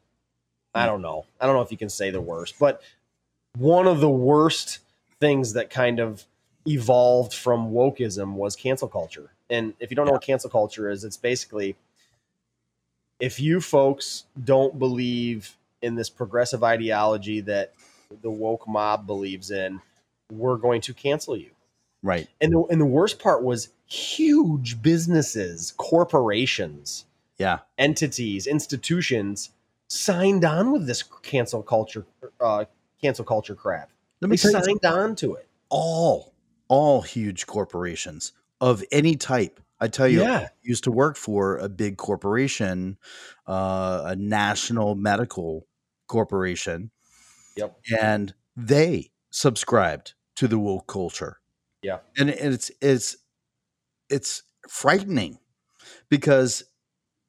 I don't know. I don't know if you can say the worst, but one of the worst things that kind of evolved from wokeism was cancel culture. And if you don't know what cancel culture is, it's basically if you folks don't believe in this progressive ideology that the woke mob believes in, we're going to cancel you. right. And the, and the worst part was huge businesses, corporations, Yeah, entities, institutions signed on with this cancel culture, uh, cancel culture crap. let me you signed on to it. all all huge corporations of any type. I tell you, Yeah. I used to work for a big corporation, uh, a national medical corporation. Yep. And they subscribed to the woke culture. Yeah. And it's it's it's frightening because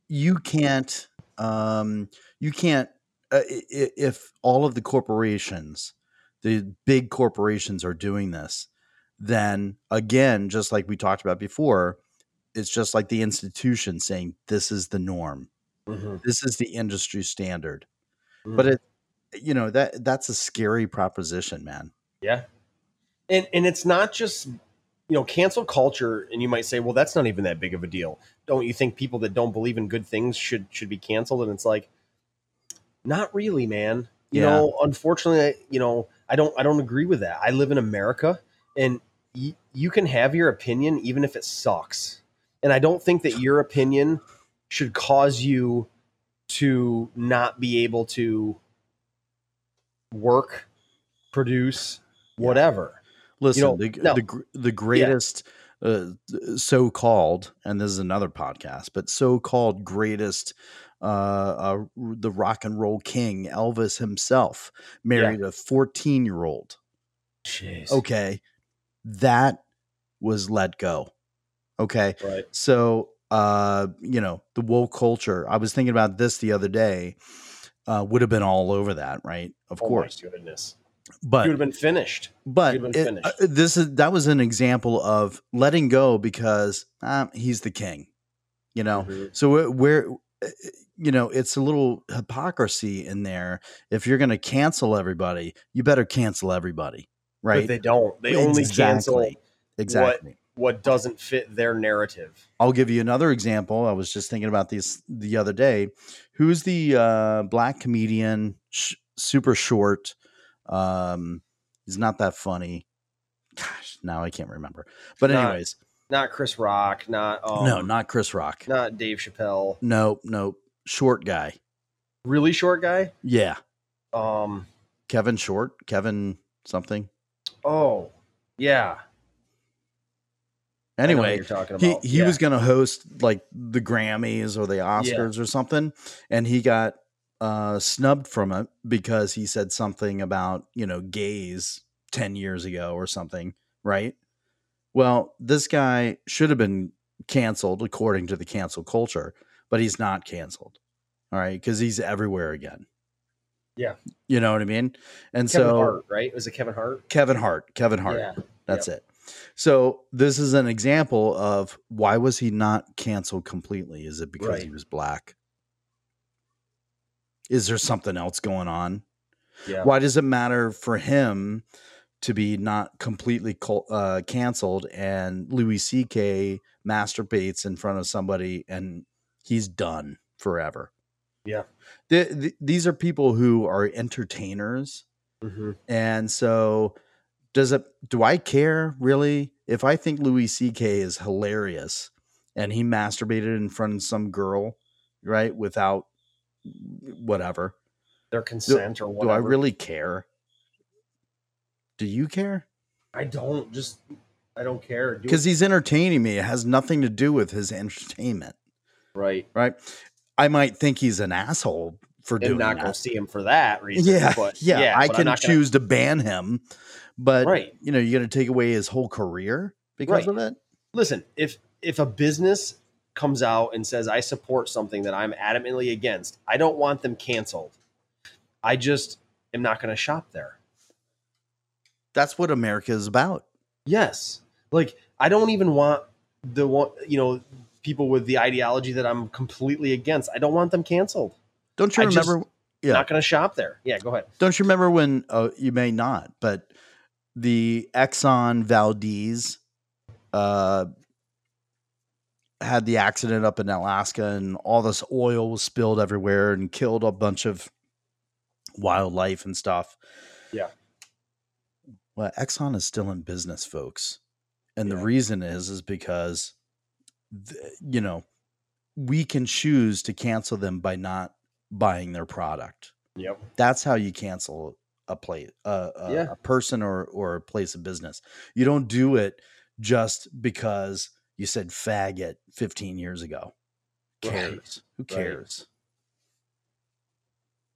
you can't um you can't uh, if all of the corporations the big corporations are doing this then again just like we talked about before it's just like the institution saying this is the norm Mhm. this is the industry standard Mhm. but it you know that that's a scary proposition man Yeah. And and it's not just you know, cancel culture, and you might say, well, that's not even that big of a deal. Don't you think people that don't believe in good things should should be canceled? And it's like, not really, man. You Yeah. know, unfortunately, you know, I don't I don't agree with that. I live in America, and y- you can have your opinion even if it sucks. And I don't think that your opinion should cause you to not be able to work, produce, Yeah. whatever. Listen, know, the, no. the the greatest uh, so called, and this is another podcast, but so called greatest, uh, uh, the rock and roll king, Elvis himself, married a 14 year old. Jeez. Okay. That was let go. Okay. Right. So, uh, you know, the woke culture, I was thinking about this the other day, uh, would have been all over that, right? Of Oh course. goodness. But you would have been finished. but been it- finished. uh, this is that was an example of letting go because uh, he's the king, you know. Mhm. So where, where, uh, you know, it's a little hypocrisy in there. If you're going to cancel everybody, you better cancel everybody, But right? they don't. They only cancel Exactly. exactly. what doesn't fit their narrative. I'll give you another example. I was just thinking about this the other day. Who's the uh, black comedian? Sh- super short. Um, he's not that funny. Gosh, now I can't remember. But Not- anyways, Not Chris Rock. Not um, no, not Chris Rock. not Dave Chappelle. No, no, short guy. Really short guy. Yeah, Um. Kevin Short. Kevin something. Oh, yeah. I know what Anyway, you're talking he about. he Yeah. was going to host like the Grammys or the Oscars or something, and he got uh, snubbed from it because he said something about you know gays ten years ago or something, right? Well, this guy should have been canceled according to the cancel culture, but he's not canceled. All right, because he's everywhere again. Yeah. You know what I mean? And Kevin so Hart, right? Was it Kevin Hart? Kevin Hart, Kevin Hart. Yeah. That's it. So this is an example of why was he not canceled completely? Is it because he was black? Is there something else going on? Yeah. Why does it matter for him to be not completely uh, canceled and Louis C.K. masturbates in front of somebody and he's done forever? Yeah. Th- th- these are people who are entertainers hmm and so, does it? Do I care really if I think Louis C.K. is hilarious and he masturbated in front of some girl, right? Without whatever. Their consent or what Do. I really care? Do you care? I don't. Just I don't care. Do Because he's entertaining me. It has nothing to do with his entertainment, right. right? I might think he's an asshole for doing that And doing not going to see him for that reason. Yeah, But <laughs> yeah, I but I'm can not gonna- choose to ban him, but Right. you know, you're going to take away his whole career because Right. of it. listen, if if a business comes out and says I support something that I'm adamantly against, I don't want them canceled. I just am not going to shop there. That's what America is about. Yes. Like I don't even want the one, you know, people with the ideology that I'm completely against. I don't want them canceled. Don't you I remember? Yeah. Not going to shop there. Yeah, go ahead. Don't you remember when? Uh, you may not, but the Exxon Valdez uh, had the accident up in Alaska, and all this oil was spilled everywhere and killed a bunch of wildlife and stuff. Yeah. Well, Exxon is still in business, folks, and the reason is is because you know we can choose to cancel them by not buying their product Yep. that's how you cancel a place uh, a, Yeah. a person or or a place of business you don't do it just because you said faggot 15 years ago Who Right. cares who cares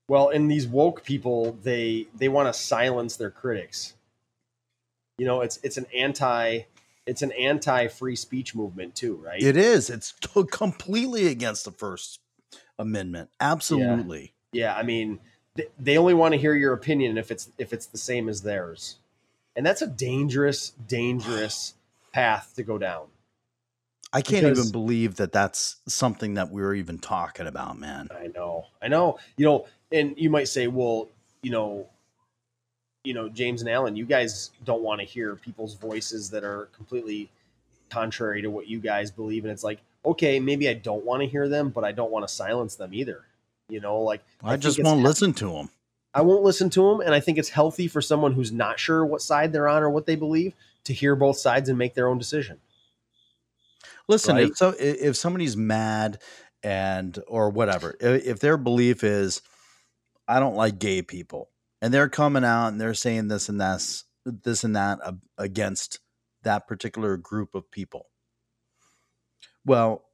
Well, and these woke people, they they want to silence their critics. You know, it's it's an anti it's an anti free speech movement too, right? it is it's to- completely against the first amendment absolutely yeah, I mean, they, they only want to hear your opinion if it's if it's the same as theirs. And that's a dangerous dangerous path to go down. i can't Because- even believe that that's something that we are even talking about man I know. I know. You know, and you might say, well, you know, you know, James and Alan, you guys don't want to hear people's voices that are completely contrary to what you guys believe. And it's like, okay, maybe I don't want to hear them, but I don't want to silence them either. You know, like i, think just won't listen to them I won't listen to them, and I think it's healthy for someone who's not sure what side they're on or what they believe to hear both sides and make their own decision. Listen, Right? if so, if somebody's mad and or whatever, if their belief is, I don't like gay people, and they're coming out and they're saying this and that's this and that against that particular group of people, well,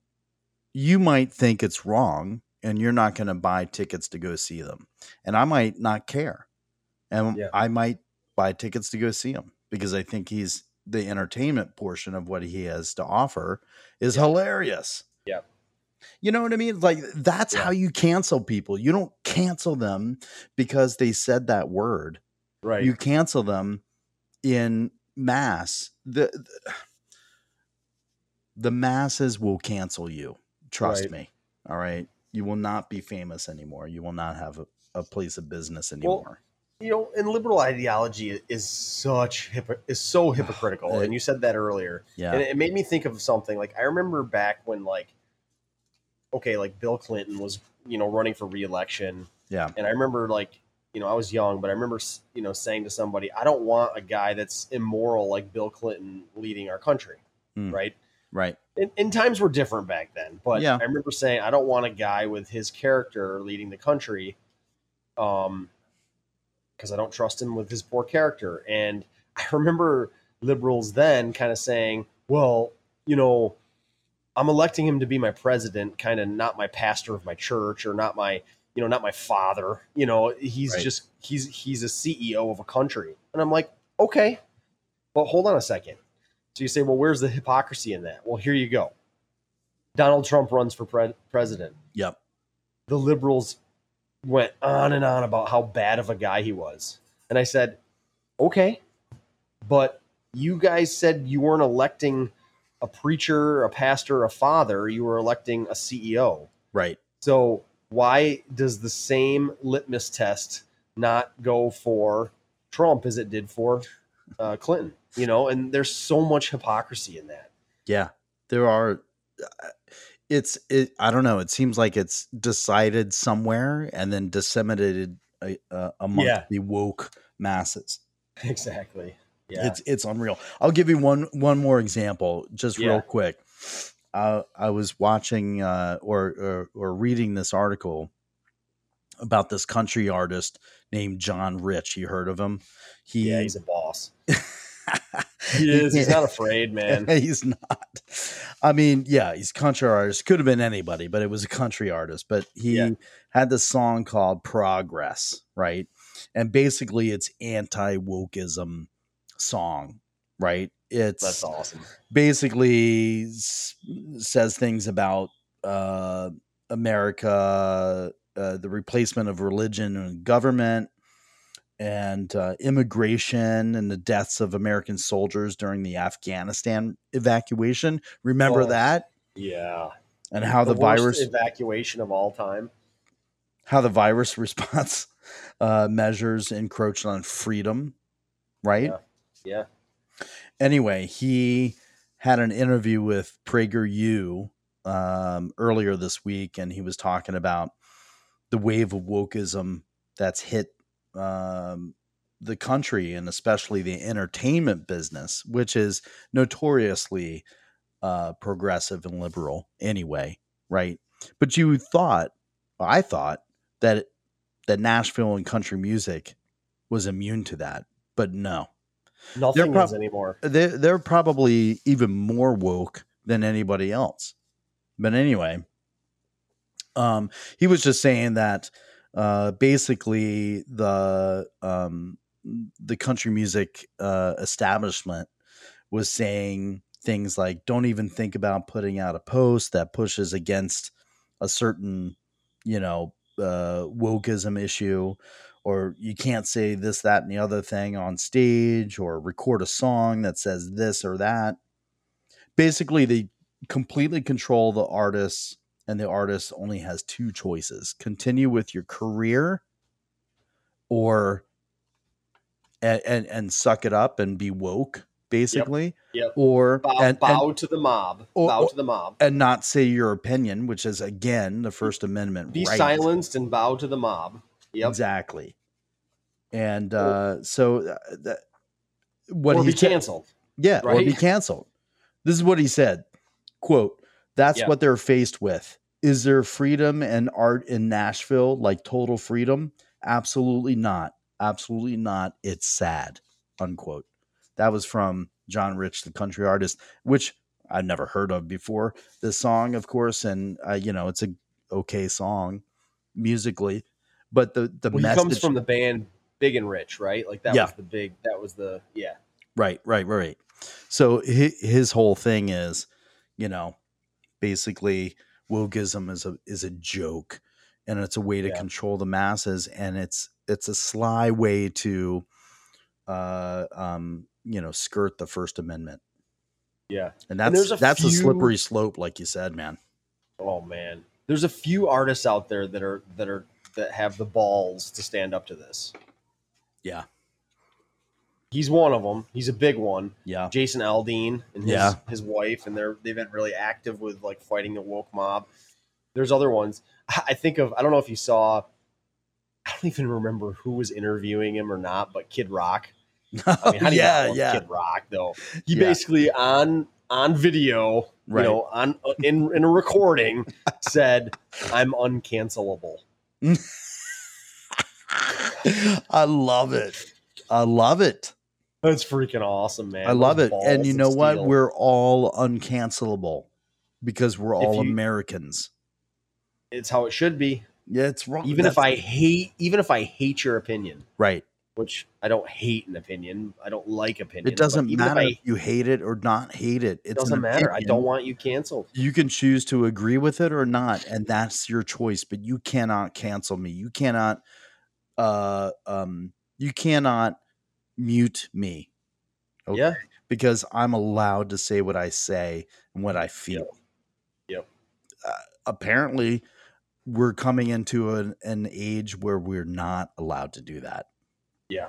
you might think it's wrong, and you're not going to buy tickets to go see them, and I might not care, and Yeah. I might buy tickets to go see him because I think he's the entertainment portion of what he has to offer is hilarious. Yeah. You know what I mean? Like that's Yeah. how you cancel people. You don't cancel them because they said that word. Right. You cancel them in mass. The, the the masses will cancel you. Trust Right. me. All right. You will not be famous anymore. You will not have a, a place of business anymore. you know, and liberal ideology is such is so hypocritical. It- and you said that earlier, yeah. and it made me think of something. Like I remember back when, like, okay, like Bill Clinton was, you know, running for reelection, yeah. and I remember like, you know, I was young, but I remember, you know, saying to somebody, I don't want a guy that's immoral like Bill Clinton leading our country, Hmm. right? Right. And, and times were different back then, but Yeah. I remember saying I don't want a guy with his character leading the country, um, because I don't trust him with his poor character. And I remember liberals then kind of saying, "Well, you know, I'm electing him to be my president, kind of not my pastor of my church or not my, you know, not my father. You know, he's Right. just he's he's a CEO of a country." And I'm like, "Okay, but hold on a second. So you say, well, where's the hypocrisy in that? Well, here you go. Donald Trump runs for pre- president. Yep. The liberals went on and on about how bad of a guy he was. And I said, okay, but you guys said you weren't electing a preacher, a pastor, a father. You were electing a CEO. Right. So why does the same litmus test not go for Trump as it did for uh, Clinton? You know, and there's so much hypocrisy in that. Yeah. There are. uh, It's it. I don't know. It seems like it's decided somewhere and then disseminated uh, uh, among Yeah. the woke masses. <laughs> Exactly. Yeah. It's it's unreal. I'll give you one one more example, just Yeah. real quick. Uh, I was watching uh, or, or or reading this article about this country artist named John Rich. You heard of him? He, yeah, he's a boss. <laughs> He is. He's not afraid, man. <laughs> he's not. I mean, yeah, he's a country artist. Could have been anybody, but it was a country artist. But he Yeah. had this song called Progress, right? And basically it's anti wokeism song, right? It's That's awesome. basically s- says things about uh, America, uh, the replacement of religion and government, and uh, immigration and the deaths of American soldiers during the Afghanistan evacuation. Remember Oh, that? Yeah. And how the, worst virus evacuation of all time. how the virus <laughs> response uh, measures encroached on freedom, right? Yeah. Yeah. anyway, he had an interview with PragerU um, earlier this week, and he was talking about the wave of wokeism that's hit um, the country and especially the entertainment business, which is notoriously uh, progressive and liberal anyway, right? But you thought, I thought that that Nashville and country music was immune to that, but no Nothing prob- is anymore. they're they're probably even more woke than anybody else. But anyway, um, he was just saying that uh, basically the um, the country music uh, establishment was saying things like, "Don't even think about putting out a post that pushes against a certain, you know, uh, wokeism issue." Or you can't say this, that, and the other thing on stage, or record a song that says this or that. Basically, they completely control the artists, and the artist only has two choices continue with your career or and, and, and suck it up and be woke, basically. Yep. Or Bow, and, bow and, to the mob. Or- bow to the mob. and not say your opinion, which is again the First Amendment. Be right. silenced and bow to the mob. Yep. Exactly. And uh, so uh, that, what or he be said- canceled. yeah, or be <laughs> canceled. This is what he said. Quote, that's Yeah. what they're faced with. Is there freedom and art in Nashville like total freedom? Absolutely not. Absolutely not. It's sad. Unquote. That was from John Rich, the country artist, which I've never heard of before. This song, of course, and uh, you know, it's a okay song musically, but the the Well, he message comes from the band Big and Rich, right? Like that Yeah. was the big. That was the yeah. Right, right, right. So his, his whole thing is, you know, basically wokeism is a is a joke, and it's a way to Yeah. control the masses, and it's it's a sly way to, uh, um, you know, skirt the First Amendment, Yeah. and And that's there's a that's a slippery slope, like you said, man. Oh man. There's a few artists out there that are that are that have the balls to stand up to this. Yeah, He's one of them. He's a big one. yeah, Jason Aldean and his, Yeah. his wife, and they're they've been really active with like fighting the woke mob. There's other ones. I think of I don't know if you saw. I don't even remember who was interviewing him or not, but Kid Rock. <laughs> Oh, I mean, how do yeah, love yeah. Kid Rock though? He Yeah. basically on on video, Right. you know, on in in a recording, said, "I'm uncancelable." I love it. I love it. That's freaking awesome, man. I love Those it. And you know what? steel. We're all uncancelable because we're all you- Americans. it's how it should be. Yeah, it's wrong. Even if I hate, even if I hate your opinion, right, which I don't hate an opinion. I don't like opinion. It doesn't even if matter I- if you hate it or not hate it. It doesn't matter. I don't want you canceled. You can choose to agree with it or not, and that's your choice. But you cannot cancel me. You cannot, uh, um, you cannot mute me. Okay? Yeah. because I'm allowed to say what I say and what I feel. Yep. Uh, apparently, we're coming into an, an age where we're not allowed to do that. Yeah.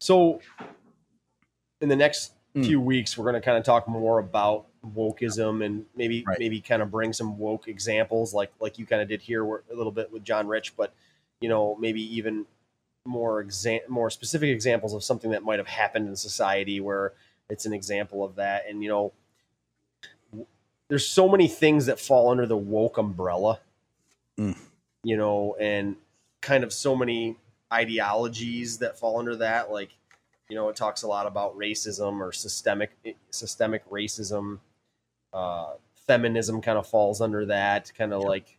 So, in the next Mm. few weeks, we're going to kind of talk more about wokeism and maybe Right. maybe kind of bring some woke examples, like like you kind of did here, a little bit with John Rich, but you know maybe even more exam more specific examples of something that might have happened in society where it's an example of that. And you know, there's so many things that fall under the woke umbrella, Mm. you know, and kind of so many ideologies that fall under that. Like, you know, it talks a lot about racism or systemic systemic racism. Uh, feminism kind of falls under that, kind of like,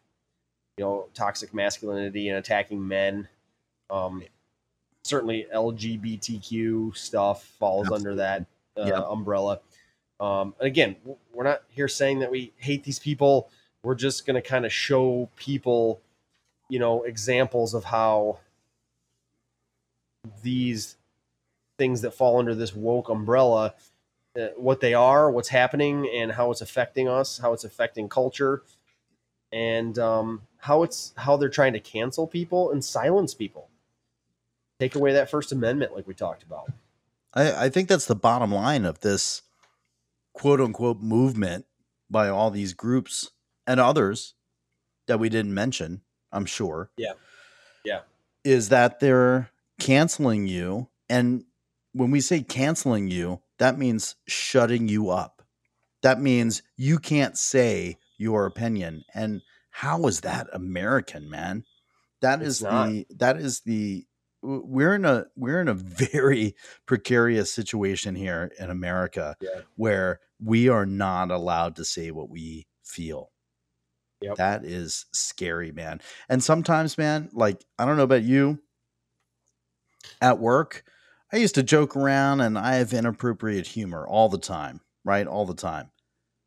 you know, toxic masculinity and attacking men. Um, certainly LGBTQ stuff falls under that uh, Yeah. umbrella. Um, and again, we're not here saying that we hate these people. We're just going to kind of show people, you know, examples of how these things that fall under this woke umbrella, uh, what they are, what's happening, and how it's affecting us, how it's affecting culture, and um, how it's how they're trying to cancel people and silence people, take away that First Amendment, like we talked about. I, I think that's the bottom line of this quote unquote movement by all these groups and others that we didn't mention, I'm sure. Yeah. Yeah. Is that they're canceling you. And when we say canceling you, that means shutting you up. That means you can't say your opinion. And how is that American, man? That It's is not. the that is the we're in a we're in a <laughs> very precarious situation here in America Yeah. where we are not allowed to say what we feel. Yep. That is scary, man. And sometimes, man, like I don't know about you, at work, I used to joke around and I have inappropriate humor all the time, right? All the time.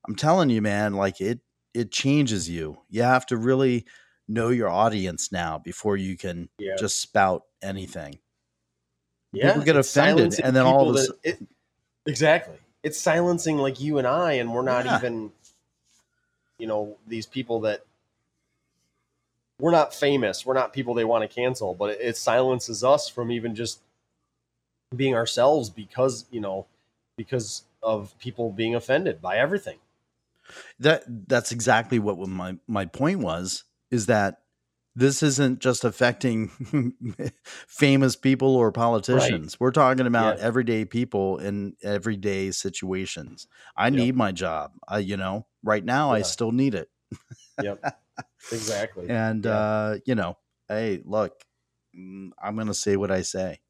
I'm telling you, man, like it it changes you. You have to really know your audience now before you can Yeah. just spout anything. yeah, People get offended, and then all of a that- it- exactly, it's silencing like you and I, and we're not Yeah. even, you know, these people that we're not famous. We're not people they want to cancel, but it, it silences us from even just being ourselves because you know because of people being offended by everything. that that's exactly what my my point was is that this isn't just affecting <laughs> famous people or politicians. We're talking about Yeah. everyday people in everyday situations. I Yep. need my job. I, you know, right now I still need it. Yep, <laughs> exactly. And Yeah. uh, you know, hey, look, mm, I'm going to say what I say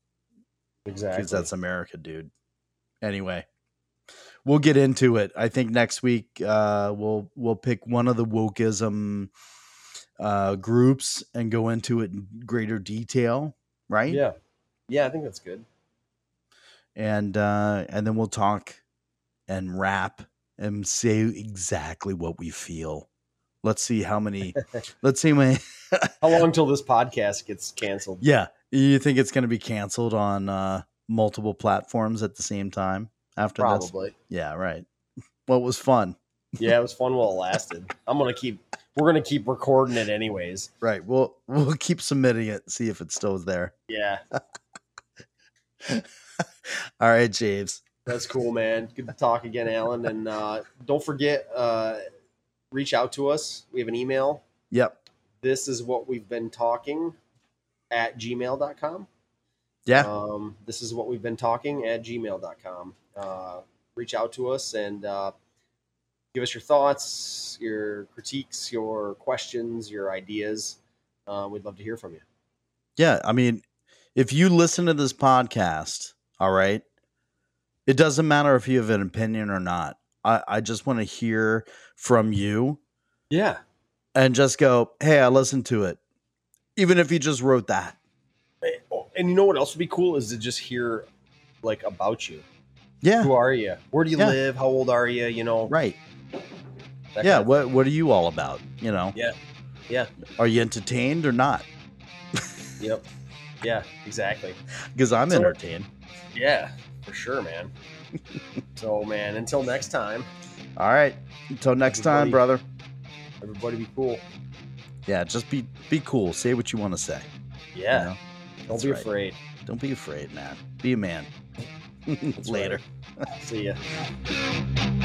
exactly. because that's America, dude. Anyway, we'll get into it. I think next week uh, we'll we'll pick one of the wokeism uh, groups and go into it in greater detail, right? yeah, yeah. I think that's good. And uh, and then we'll talk and rap and say exactly what we feel. Let's see how many. <laughs> let's see how. <laughs> How long till this podcast gets canceled? yeah, you think it's going to be canceled on uh, multiple platforms at the same time after this? Probably. Yeah, right. <laughs> Well, it was fun. Yeah, it was fun while it lasted. I'm gonna keep. We're gonna keep recording it anyways. Right. We'll we'll keep submitting it, see if it still there. Yeah, All right, James. that's cool, man. Good to talk again, Alan. And uh, don't forget, uh, reach out to us. We have an email. Yep. This is what we've been talking at gmail.com. Yeah. Um, this is what we've been talking at gmail.com. Uh, reach out to us and uh, give us your thoughts, your critiques, your questions, your ideas. Uh, we'd love to hear from you. Yeah. I mean, if you listen to this podcast, all right, it doesn't matter if you have an opinion or not. I, I just want to hear from you Yeah. and just go, hey, I listened to it. Even if you just wrote that. Eh, oh, and you know what else would be cool is to just hear like about you. Yeah. Who are you? Where do you Yeah. live? How old are you? You know. Right. that Yeah. What What are you all about? You know. Yeah. Yeah. Are you entertained or not? <laughs> Yep. Yeah. Exactly. Because I'm So- entertained. Yeah. For sure, man. <laughs> so, man, until next time, All right. Until next time, brother. everybody be cool. Yeah. Just be be cool. Say what you want to say. you Yeah. know? Don't That's be right. afraid. Don't be afraid, man. Be a man. <laughs> Later. See ya. <laughs>